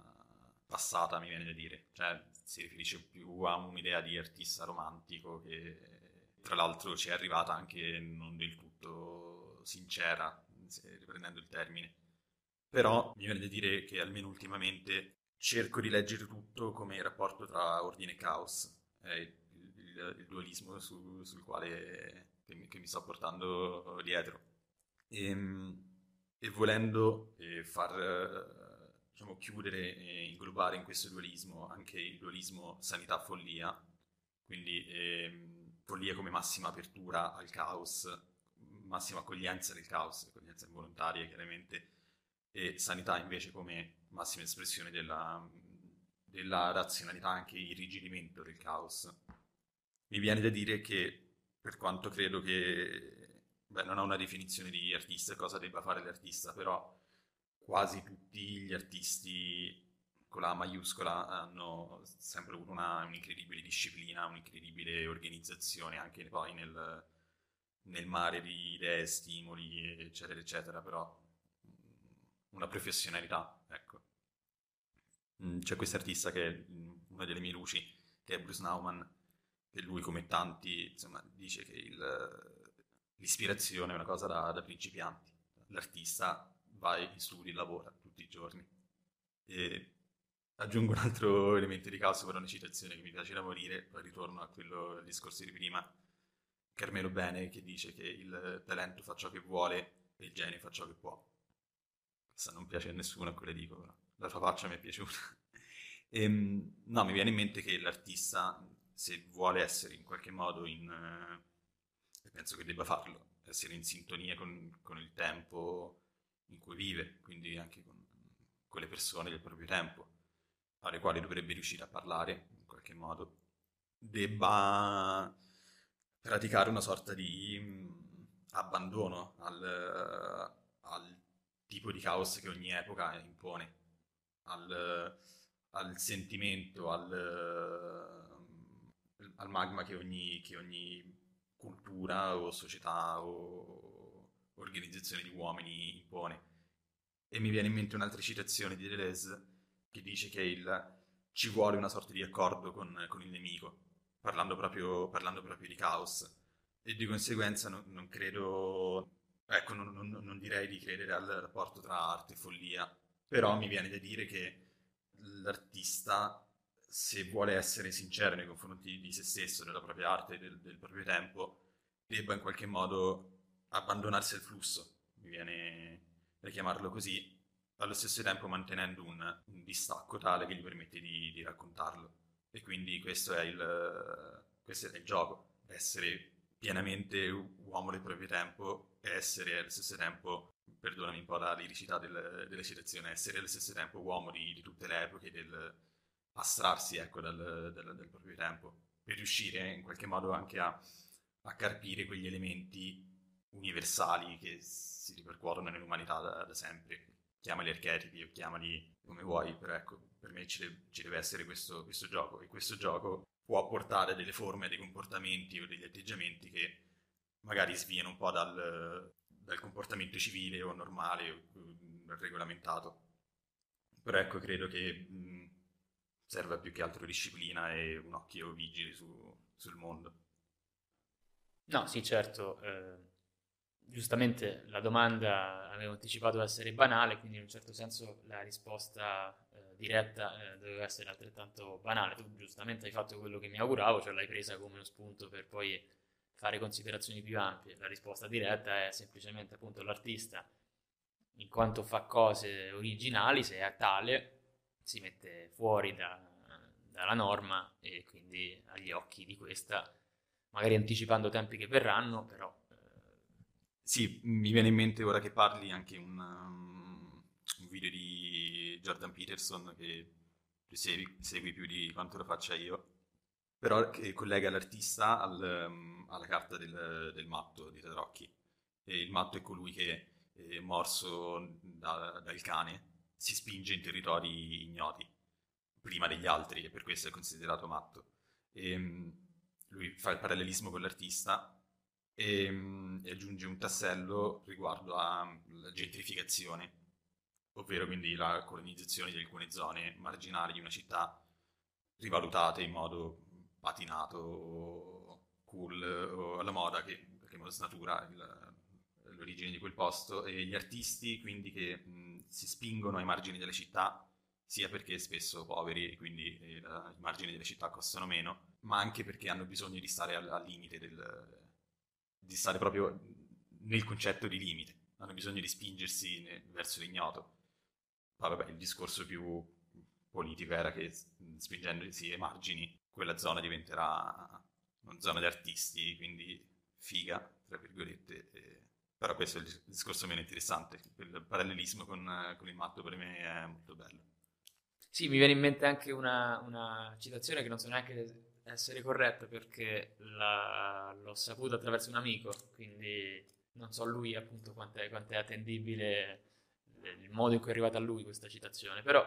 passata, mi viene da dire. Cioè, si riferisce più a un'idea di artista romantico che tra l'altro ci è arrivata anche non del tutto sincera, riprendendo il termine. Però mi viene da dire che almeno ultimamente cerco di leggere tutto come il rapporto tra ordine e caos, è il, il, il dualismo su, sul quale che mi, che mi, sto portando dietro. E, ehm, e volendo eh, far diciamo, chiudere e inglobare in questo dualismo anche il dualismo sanità-follia, quindi ehm, follia come massima apertura al caos, massima accoglienza del caos, accoglienza involontaria chiaramente, e sanità invece come massima espressione della, della razionalità, anche irrigidimento del caos. Mi viene da dire che, per quanto credo che, beh, non ho una definizione di artista, cosa debba fare l'artista, però quasi tutti gli artisti con la maiuscola hanno sempre avuto una, un'incredibile disciplina, un'incredibile organizzazione anche poi nel, nel mare di idee, stimoli, eccetera, eccetera, però una professionalità, ecco. Mm, c'è questo artista che è una delle mie luci, che è Bruce Nauman, che lui come tanti insomma, dice che il, l'ispirazione è una cosa da, da principianti. L'artista vai in studi, lavora tutti i giorni. E aggiungo un altro elemento di caso, però una citazione che mi piace da morire, poi ritorno a quello, al discorso di prima, Carmelo Bene, che dice che il talento fa ciò che vuole e il genio fa ciò che può. Questa non piace a nessuno, quella dico, però la sua faccia mi è piaciuta. E, <laughs> ehm, no, mi viene in mente che l'artista, se vuole essere in qualche modo in... Eh, penso che debba farlo, essere in sintonia con, con, il tempo in cui vive, quindi anche con, con le persone del proprio tempo, alle quali dovrebbe riuscire a parlare in qualche modo, debba praticare una sorta di mm, abbandono al, al, tipo di caos che ogni epoca impone, al, al sentimento, al, al, magma che ogni, che ogni cultura o società o organizzazione di uomini impone. E mi viene in mente un'altra citazione di Deleuze che dice che il, ci vuole una sorta di accordo con, con il nemico, parlando proprio, parlando proprio, di caos. E di conseguenza non, non credo, ecco, non, non, non direi di credere al rapporto tra arte e follia, però mi viene da dire che l'artista, se vuole essere sincero nei confronti di se stesso, della propria arte del, del proprio tempo, debba in qualche modo abbandonarsi al flusso, mi viene da chiamarlo così, allo stesso tempo mantenendo un, un distacco tale che gli permette di, di raccontarlo. E quindi questo è, il, questo è il gioco, essere pienamente uomo del proprio tempo e essere allo stesso tempo perdonami un po' la liricità del, della citazione, essere allo stesso tempo uomo di, di tutte le epoche, del astrarsi ecco, dal, dal, dal, proprio tempo, per riuscire in qualche modo anche a, a carpire quegli elementi universali che si ripercuotono nell'umanità da, da sempre. Chiamali archetipi o chiamali come vuoi, però ecco, per me ci deve, ci deve essere questo, questo gioco e questo gioco può portare delle forme, dei comportamenti o degli atteggiamenti che magari sviano un po' dal, dal comportamento civile o normale o regolamentato. Però ecco, credo che mh, serva più che altro disciplina e un occhio vigile su, sul mondo. No, sì, certo. Eh, giustamente la domanda avevo anticipato essere banale, quindi in un certo senso la risposta diretta eh, doveva essere altrettanto banale. Tu giustamente hai fatto quello che mi auguravo, cioè l'hai presa come uno spunto per poi fare considerazioni più ampie. La risposta diretta è semplicemente appunto l'artista, in quanto fa cose originali, se è tale, si mette fuori da, dalla norma e quindi agli occhi di questa, magari anticipando tempi che verranno, però... Eh... Sì, mi viene in mente ora che parli anche un, um, un video di Jordan Peterson che segui, segui più di quanto lo faccia io, però che collega l'artista al, um, alla carta del, del, matto di Tadrocchi. E il matto è colui che, è morso da, dal cane, si spinge in territori ignoti, prima degli altri, e per questo è considerato matto. E, um, lui fa il parallelismo con l'artista e, um, e aggiunge un tassello riguardo alla gentrificazione, ovvero quindi la colonizzazione di alcune zone marginali di una città rivalutate in modo patinato, cool o alla moda che, che snatura il, l'origine di quel posto e gli artisti quindi che mh, si spingono ai margini delle città sia perché spesso poveri e quindi eh, i margini delle città costano meno, ma anche perché hanno bisogno di stare al, al limite del, di stare proprio nel concetto di limite, hanno bisogno di spingersi ne, verso l'ignoto. Poi vabbè, il discorso più politico era che spingendosi ai margini quella zona diventerà una zona di artisti, quindi figa, tra virgolette. E... Però questo è il discorso meno interessante. Il parallelismo con, con, il matto per me è molto bello. Sì, mi viene in mente anche una, una citazione che non so neanche essere corretta perché la, l'ho saputa attraverso un amico, quindi non so lui appunto quanto è attendibile il modo in cui è arrivata a lui questa citazione, però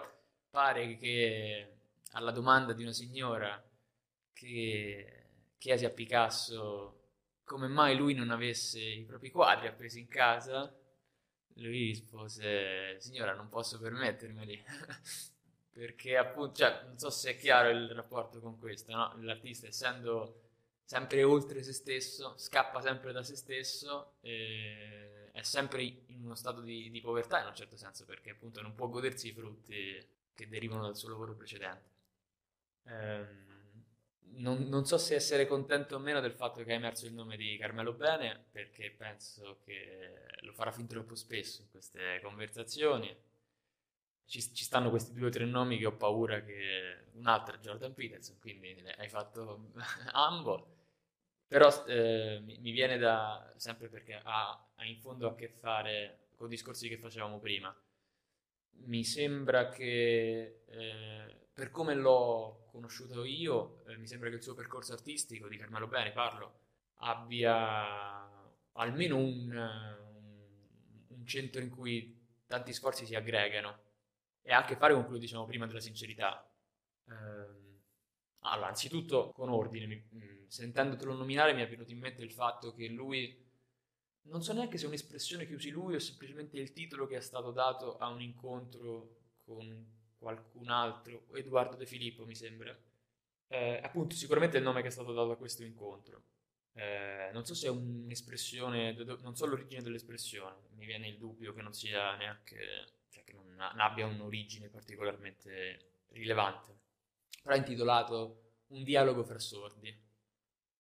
pare che alla domanda di una signora che chiese a Picasso come mai lui non avesse i propri quadri appesi in casa, lui rispose, signora non posso permettermeli, <laughs> perché appunto, cioè, non so se è chiaro il rapporto con questo, no? l'artista essendo sempre oltre se stesso, scappa sempre da se stesso, è sempre in uno stato di, di, povertà in un certo senso, perché appunto non può godersi i frutti che derivano dal suo lavoro precedente. Ehm, non, non, so se essere contento o meno del fatto che è emerso il nome di Carmelo Bene, perché penso che lo farà fin troppo spesso in queste conversazioni. Ci, ci stanno questi due o tre nomi che ho paura che un altro è Jordan Peterson, quindi hai fatto <laughs> ambo. Però eh, mi, viene da, sempre perché ha, ha in fondo a che fare con i discorsi che facevamo prima. Mi sembra che eh, per come l'ho conosciuto io, eh, mi sembra che il suo percorso artistico di Carmelo Bene, parlo, abbia almeno un, un, un centro in cui tanti sforzi si aggregano e ha a che fare con quello che dicevamo prima della sincerità. Eh, allora, anzitutto con ordine, mm, sentendotelo nominare mi è venuto in mente il fatto che lui, non so neanche se è un'espressione che usi lui o semplicemente il titolo che è stato dato a un incontro con qualcun altro, Edoardo De Filippo mi sembra, eh, appunto sicuramente è il nome che è stato dato a questo incontro. Eh, non so se è un'espressione, non so l'origine dell'espressione, mi viene il dubbio che non sia neanche, cioè che non abbia un'origine particolarmente rilevante, però intitolato Un dialogo fra sordi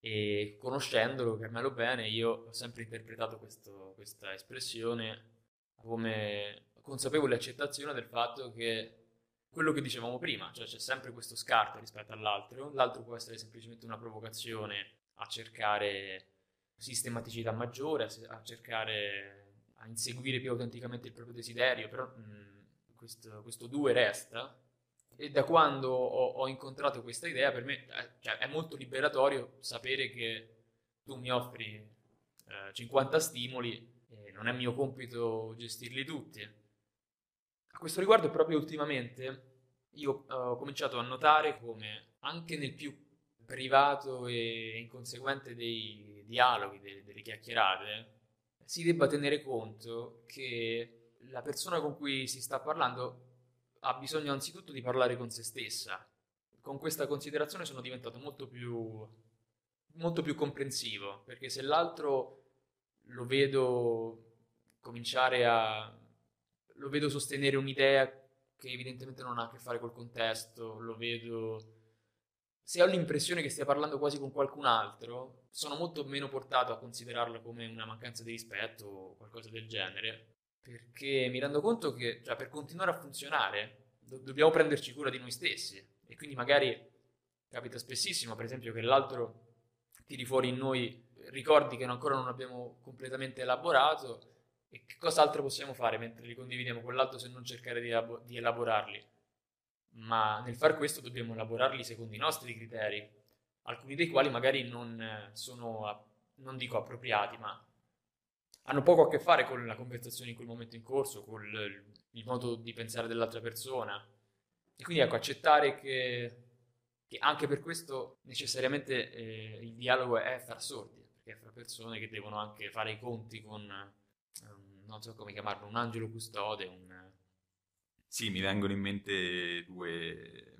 e conoscendolo, Carmelo bene, io ho sempre interpretato questo, questa espressione come consapevole accettazione del fatto che quello che dicevamo prima, cioè c'è sempre questo scarto rispetto all'altro, l'altro può essere semplicemente una provocazione a cercare sistematicità maggiore, a cercare a inseguire più autenticamente il proprio desiderio, però mh, questo, questo due resta. E da quando ho, ho incontrato questa idea, per me eh, cioè, è molto liberatorio sapere che tu mi offri eh, 50 stimoli e non è mio compito gestirli tutti. Questo riguardo, proprio ultimamente, io eh, ho cominciato a notare come anche nel più privato e inconseguente dei dialoghi, delle, delle chiacchierate, si debba tenere conto che la persona con cui si sta parlando ha bisogno anzitutto di parlare con se stessa. Con questa considerazione sono diventato molto più, molto più comprensivo, perché se l'altro lo vedo cominciare a lo vedo sostenere un'idea che evidentemente non ha a che fare col contesto, lo vedo... Se ho l'impressione che stia parlando quasi con qualcun altro, sono molto meno portato a considerarlo come una mancanza di rispetto o qualcosa del genere, perché mi rendo conto che cioè, per continuare a funzionare do- dobbiamo prenderci cura di noi stessi e quindi magari capita spessissimo, per esempio, che l'altro tiri fuori in noi ricordi che ancora non abbiamo completamente elaborato e che cos'altro possiamo fare mentre li condividiamo con l'altro se non cercare di, elab- di elaborarli? Ma nel far questo dobbiamo elaborarli secondo i nostri criteri, alcuni dei quali magari non sono, non dico appropriati, ma hanno poco a che fare con la conversazione in quel momento in corso, con il modo di pensare dell'altra persona. E quindi ecco, accettare che, che anche per questo necessariamente eh, il dialogo è far sordi, perché è fra persone che devono anche fare i conti con non so come chiamarlo, un angelo custode, un... Sì, mi vengono in mente due,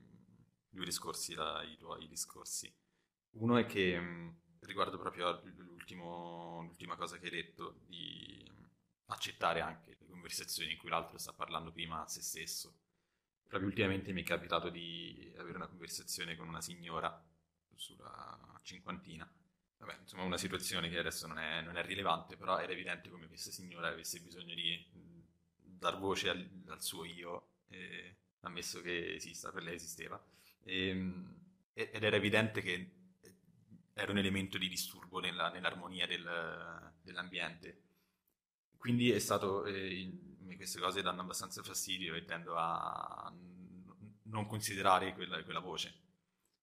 due discorsi, là, i tuoi discorsi. Uno è che riguardo proprio l'ultima cosa che hai detto, di accettare anche le conversazioni in cui l'altro sta parlando prima a se stesso. Proprio ultimamente mi è capitato di avere una conversazione con una signora sulla cinquantina Vabbè, insomma, una situazione che adesso non è, non è, rilevante, però era evidente come questa signora avesse bisogno di dar voce al, al suo io, eh, ammesso che esista, per lei esisteva. Ehm, e, ed era evidente che era un elemento di disturbo nella, nell'armonia del, dell'ambiente. Quindi è stato, eh, queste cose danno abbastanza fastidio e tendo a non considerare quella, quella voce.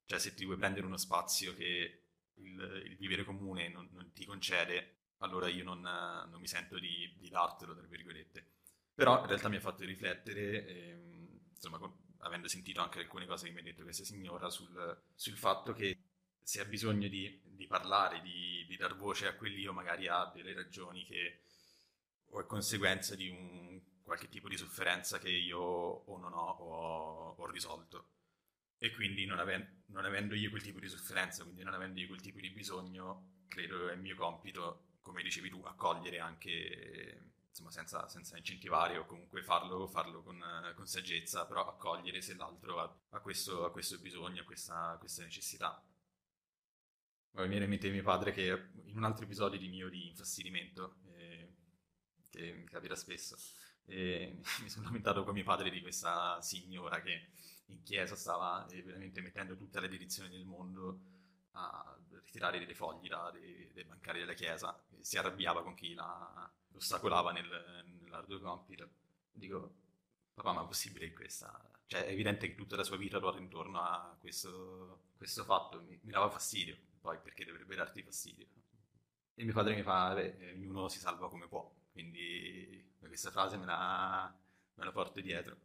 Cioè, se ti vuoi prendere uno spazio che il, il vivere comune non, non, ti concede, allora io non, non mi sento di, di, dartelo, tra virgolette. Però in realtà mi ha fatto riflettere, ehm, insomma, con, avendo sentito anche alcune cose che mi ha detto questa signora, sul, sul fatto che se ha bisogno di, di parlare, di, di, dar voce a quell'io, magari ha delle ragioni che o è conseguenza di un, qualche tipo di sofferenza che io o non ho o ho risolto e quindi non, ave- non, avendo io quel tipo di sofferenza, quindi non avendo io quel tipo di bisogno, credo è mio compito, come dicevi tu, accogliere anche insomma, senza, senza, incentivare o comunque farlo, farlo con, con, saggezza, però accogliere se l'altro ha, ha, questo, ha questo, bisogno, ha questa, questa necessità. Mi viene in mente mio padre che in un altro episodio di mio di infastidimento, eh, che mi capita spesso, eh, <laughs> mi sono lamentato con mio padre di questa signora che in chiesa stava eh, veramente mettendo tutte le direzioni del mondo a ritirare dei fogli da, dei, dei, bancari della chiesa, si arrabbiava con chi la, ostacolava nel, nell'arduo compito. Dico, papà, ma è possibile che questa... Cioè, è evidente che tutta la sua vita ruota intorno a questo, questo fatto, mi, mi, dava fastidio, poi perché dovrebbe darti fastidio? E mio padre mi fa, beh, ognuno si salva come può, quindi questa frase me la, me la porto dietro.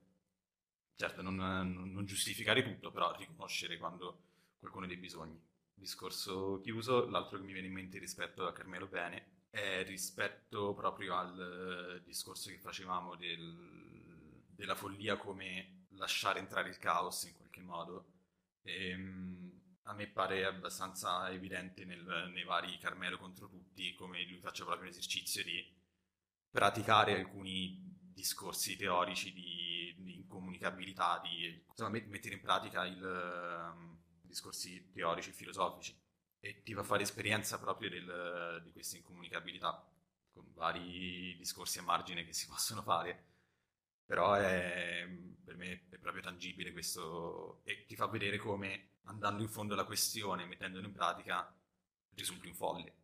Certo, non, non, giustificare tutto, però riconoscere quando qualcuno ha dei bisogni. Discorso chiuso, l'altro che mi viene in mente rispetto a Carmelo Bene è rispetto proprio al uh, discorso che facevamo del, della follia come lasciare entrare il caos in qualche modo. E, um, a me pare abbastanza evidente nel, nei vari Carmelo contro tutti come lui faccia proprio l'esercizio di praticare alcuni discorsi teorici di, di incomunicabilità, di insomma, mettere in pratica i um, discorsi teorici e filosofici. E ti fa fare esperienza proprio del, di questa incomunicabilità con vari discorsi a margine che si possono fare però è, per me è proprio tangibile questo e ti fa vedere come andando in fondo alla questione mettendolo in pratica risulti un folle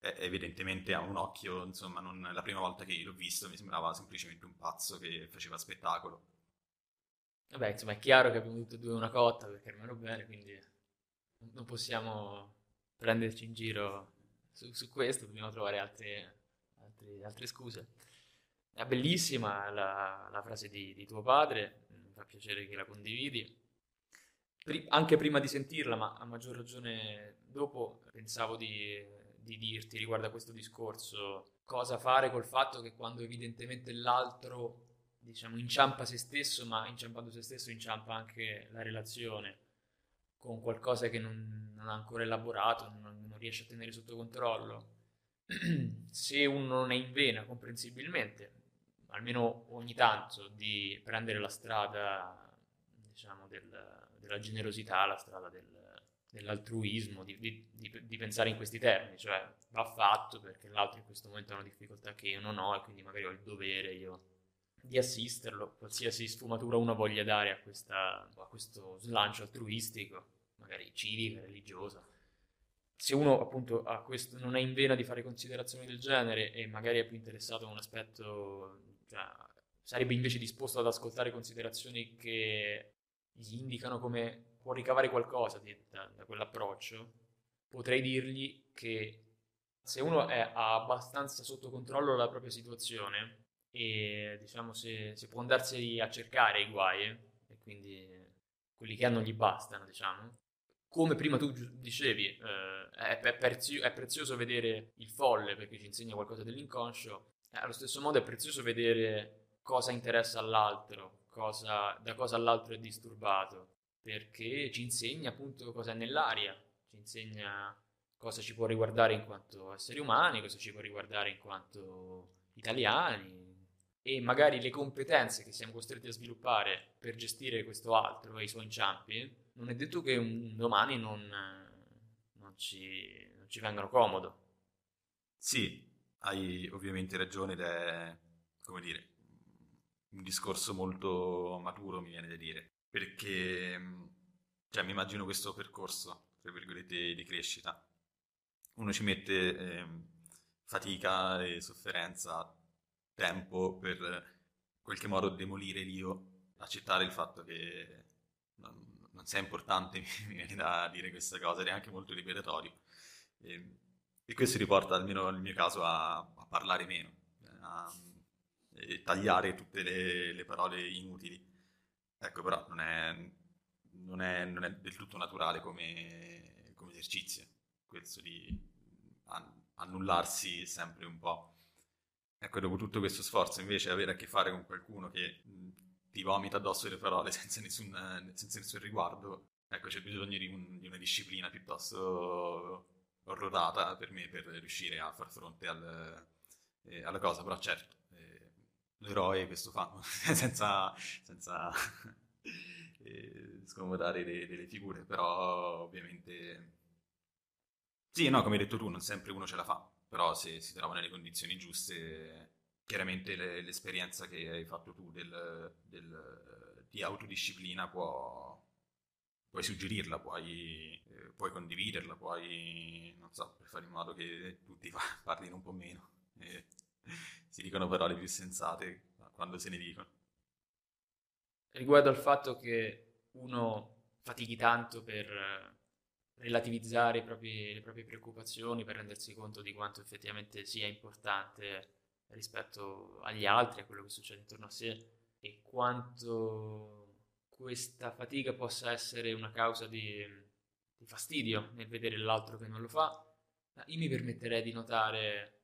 e, evidentemente a un occhio insomma non, la prima volta che l'ho visto mi sembrava semplicemente un pazzo che faceva spettacolo vabbè insomma è chiaro che abbiamo e due una cotta perché almeno bene quindi non possiamo prenderci in giro su, su questo, dobbiamo trovare altre, altre, altre, scuse. È bellissima la, la frase di, di, tuo padre, mi fa piacere che la condividi. Pri- anche prima di sentirla, ma a maggior ragione dopo, pensavo di, di dirti riguardo a questo discorso cosa fare col fatto che quando evidentemente l'altro diciamo inciampa se stesso, ma inciampando se stesso inciampa anche la relazione con qualcosa che non, non ha ancora elaborato, non, non, riesce a tenere sotto controllo, <clears throat> se uno non è in vena, comprensibilmente, almeno ogni tanto, di prendere la strada, diciamo, del, della generosità, la strada del, dell'altruismo, di, di, di, di, pensare in questi termini, cioè va fatto perché l'altro in questo momento ha una difficoltà che io non ho e quindi magari ho il dovere io di assisterlo, qualsiasi sfumatura uno voglia dare a, questa, a questo slancio altruistico, magari civica, religiosa. Se uno appunto questo, non è in vena di fare considerazioni del genere e magari è più interessato a un aspetto, sarebbe invece disposto ad ascoltare considerazioni che gli indicano come può ricavare qualcosa da, da quell'approccio, potrei dirgli che se uno è, ha abbastanza sotto controllo la propria situazione, e diciamo se, se può andarsi a cercare i guai e quindi quelli che hanno gli bastano diciamo. Come prima tu dicevi eh, è, è, prezio, è, prezioso vedere il folle perché ci insegna qualcosa dell'inconscio allo stesso modo è prezioso vedere cosa interessa all'altro cosa, da cosa l'altro è disturbato perché ci insegna appunto cosa è nell'aria ci insegna cosa ci può riguardare in quanto esseri umani cosa ci può riguardare in quanto italiani e magari le competenze che siamo costretti a sviluppare per gestire questo altro e i suoi inciampi, non è detto che un domani non, non, ci, non ci vengano comodo. Sì, hai ovviamente ragione ed è, come dire, un discorso molto maturo, mi viene da dire, perché cioè, mi immagino questo percorso, tra virgolette, di crescita. Uno ci mette eh, fatica e sofferenza tempo per in qualche modo demolire l'io, accettare il fatto che non, non sia importante, <laughs> mi viene da dire questa cosa, ed è anche molto liberatorio. E, e questo riporta, almeno nel mio caso, a, a parlare meno, a, a tagliare tutte le, le, parole inutili. Ecco, però non è, non è, non è del tutto naturale come, come esercizio, questo di annullarsi sempre un po'. Ecco, dopo tutto questo sforzo, invece, avere a che fare con qualcuno che ti vomita addosso le parole <laughs> senza nessun, senza nessun riguardo, ecco, c'è bisogno di, un, di, una disciplina piuttosto orrorata per me per riuscire a far fronte al, eh, alla cosa, però certo, eh, l'eroe questo fa, <laughs> senza, senza <laughs> eh, scomodare le, delle figure, però ovviamente... Sì, no, come hai detto tu, non sempre uno ce la fa, però se si trova nelle condizioni giuste, chiaramente le, l'esperienza che hai fatto tu del, del, di autodisciplina può, puoi suggerirla, puoi, eh, puoi, condividerla, puoi, non so, per fare in modo che tutti <laughs> parlino un po' meno e <laughs> si dicono parole più sensate quando se ne dicono. Riguardo al fatto che uno fatichi tanto per relativizzare propri, le proprie preoccupazioni, per rendersi conto di quanto effettivamente sia importante rispetto agli altri, a quello che succede intorno a sé e quanto questa fatica possa essere una causa di, di fastidio nel vedere l'altro che non lo fa, io mi permetterei di notare,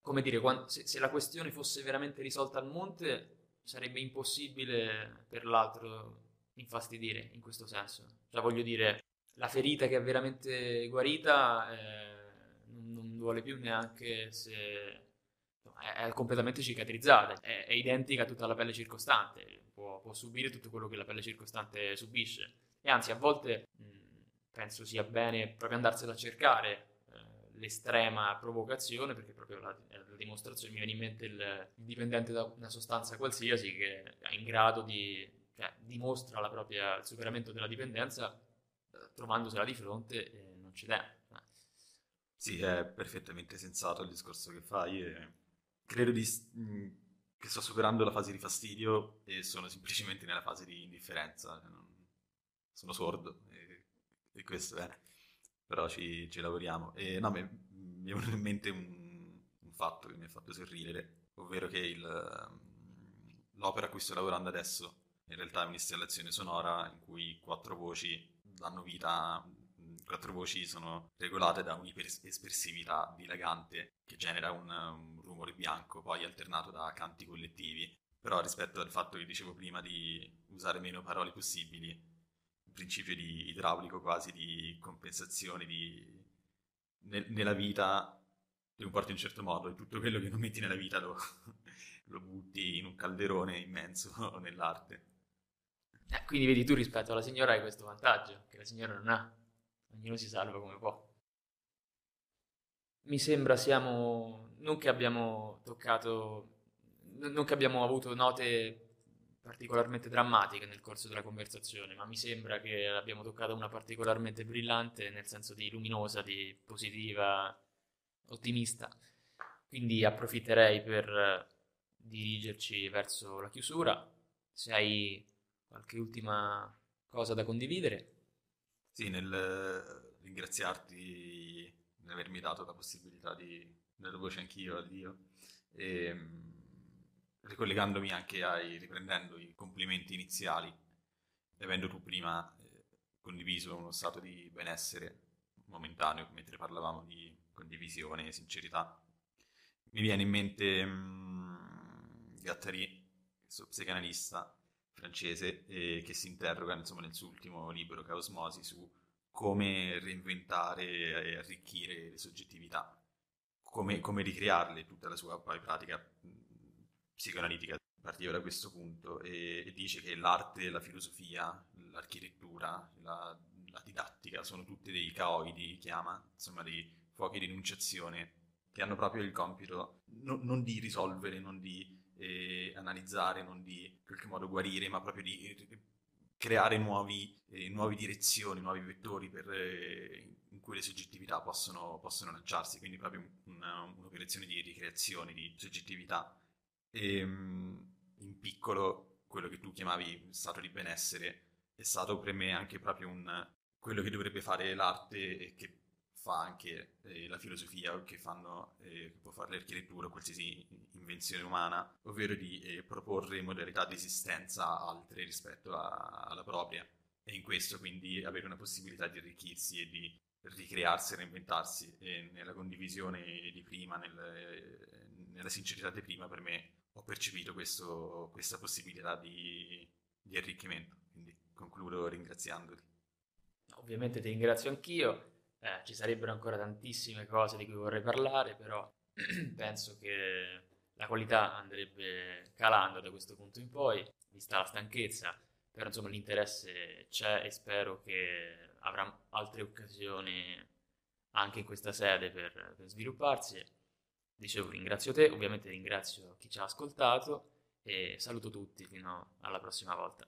come dire, quando, se, se la questione fosse veramente risolta al monte, sarebbe impossibile per l'altro infastidire in questo senso. Cioè, voglio dire, la ferita che è veramente guarita eh, non, vuole più neanche se è, è completamente cicatrizzata, è, è, identica a tutta la pelle circostante, può, può, subire tutto quello che la pelle circostante subisce. E anzi, a volte mh, penso sia bene proprio andarselo a cercare eh, l'estrema provocazione, perché proprio la, la, dimostrazione mi viene in mente il, il dipendente da una sostanza qualsiasi che è in grado di, cioè, dimostra propria, il superamento della dipendenza eh, trovandosela di fronte e non ce l'è. Sì, è perfettamente sensato il discorso che fai credo di, che sto superando la fase di fastidio e sono semplicemente nella fase di indifferenza. sono sordo e, e, questo è. Però ci, ci lavoriamo. E no, mi, mi, è venuto in mente un, un, fatto che mi ha fatto sorridere, ovvero che il, l'opera a cui sto lavorando adesso in realtà è un'installazione sonora in cui quattro voci danno vita quattro voci sono regolate da un'iperespressività dilagante che genera un, un, rumore bianco, poi alternato da canti collettivi. Però rispetto al fatto che dicevo prima di usare meno parole possibili, il principio di idraulico quasi di compensazione di, ne, nella vita ti comporti in un certo modo e tutto quello che non metti nella vita lo, <laughs> lo butti in un calderone immenso <laughs> nell'arte. Eh, quindi vedi tu rispetto alla signora hai questo vantaggio che la signora non ha ognuno si salva come può. Mi sembra siamo, non che abbiamo toccato, non che abbiamo avuto note particolarmente drammatiche nel corso della conversazione, ma mi sembra che abbiamo toccato una particolarmente brillante, nel senso di luminosa, di positiva, ottimista. Quindi approfitterei per dirigerci verso la chiusura. Se hai qualche ultima cosa da condividere. Sì, nel ringraziarti di avermi dato la possibilità di dare voce anch'io a Dio e ehm, ricollegandomi anche ai, riprendendo i complimenti iniziali, avendo tu prima eh, condiviso uno stato di benessere momentaneo, mentre parlavamo di condivisione e sincerità, mi viene in mente um, Gattari, questo psicanalista, francese eh, che si interroga insomma, nel suo ultimo libro Caosmosi su come reinventare e arricchire le soggettività, come, come ricrearle, tutta la sua poi, pratica psicoanalitica partiva da questo punto e, e, dice che l'arte, la filosofia, l'architettura, la, la didattica sono tutte dei caoidi, chiama, insomma dei fuochi di enunciazione che hanno proprio il compito no, non di risolvere, non di eh, analizzare, non di in qualche modo guarire, ma proprio di creare nuovi, eh, nuove direzioni, nuovi vettori per, eh, in cui le soggettività possono, possono lanciarsi, quindi proprio una, un'operazione di ricreazione di soggettività. E, ehm, in piccolo, quello che tu chiamavi stato di benessere è stato per me anche proprio un, quello che dovrebbe fare l'arte e che fa anche eh, la filosofia, che fanno, eh, può fare l'architettura, qualsiasi invenzione umana, ovvero di eh, proporre modalità di esistenza altre rispetto a, alla propria. E in questo quindi avere una possibilità di arricchirsi e di ricrearsi e reinventarsi. E nella condivisione di prima, nel, nella sincerità di prima, per me ho percepito questo, questa possibilità di, di arricchimento. Quindi concludo ringraziandoti. Ovviamente ti ringrazio anch'io eh, ci sarebbero ancora tantissime cose di cui vorrei parlare, però <clears throat> penso che la qualità andrebbe calando da questo punto in poi, vista la stanchezza, però insomma l'interesse c'è e spero che avrà altre occasioni anche in questa sede per, per svilupparsi. Dicevo, ringrazio te, ovviamente ringrazio chi ci ha ascoltato e saluto tutti fino alla prossima volta.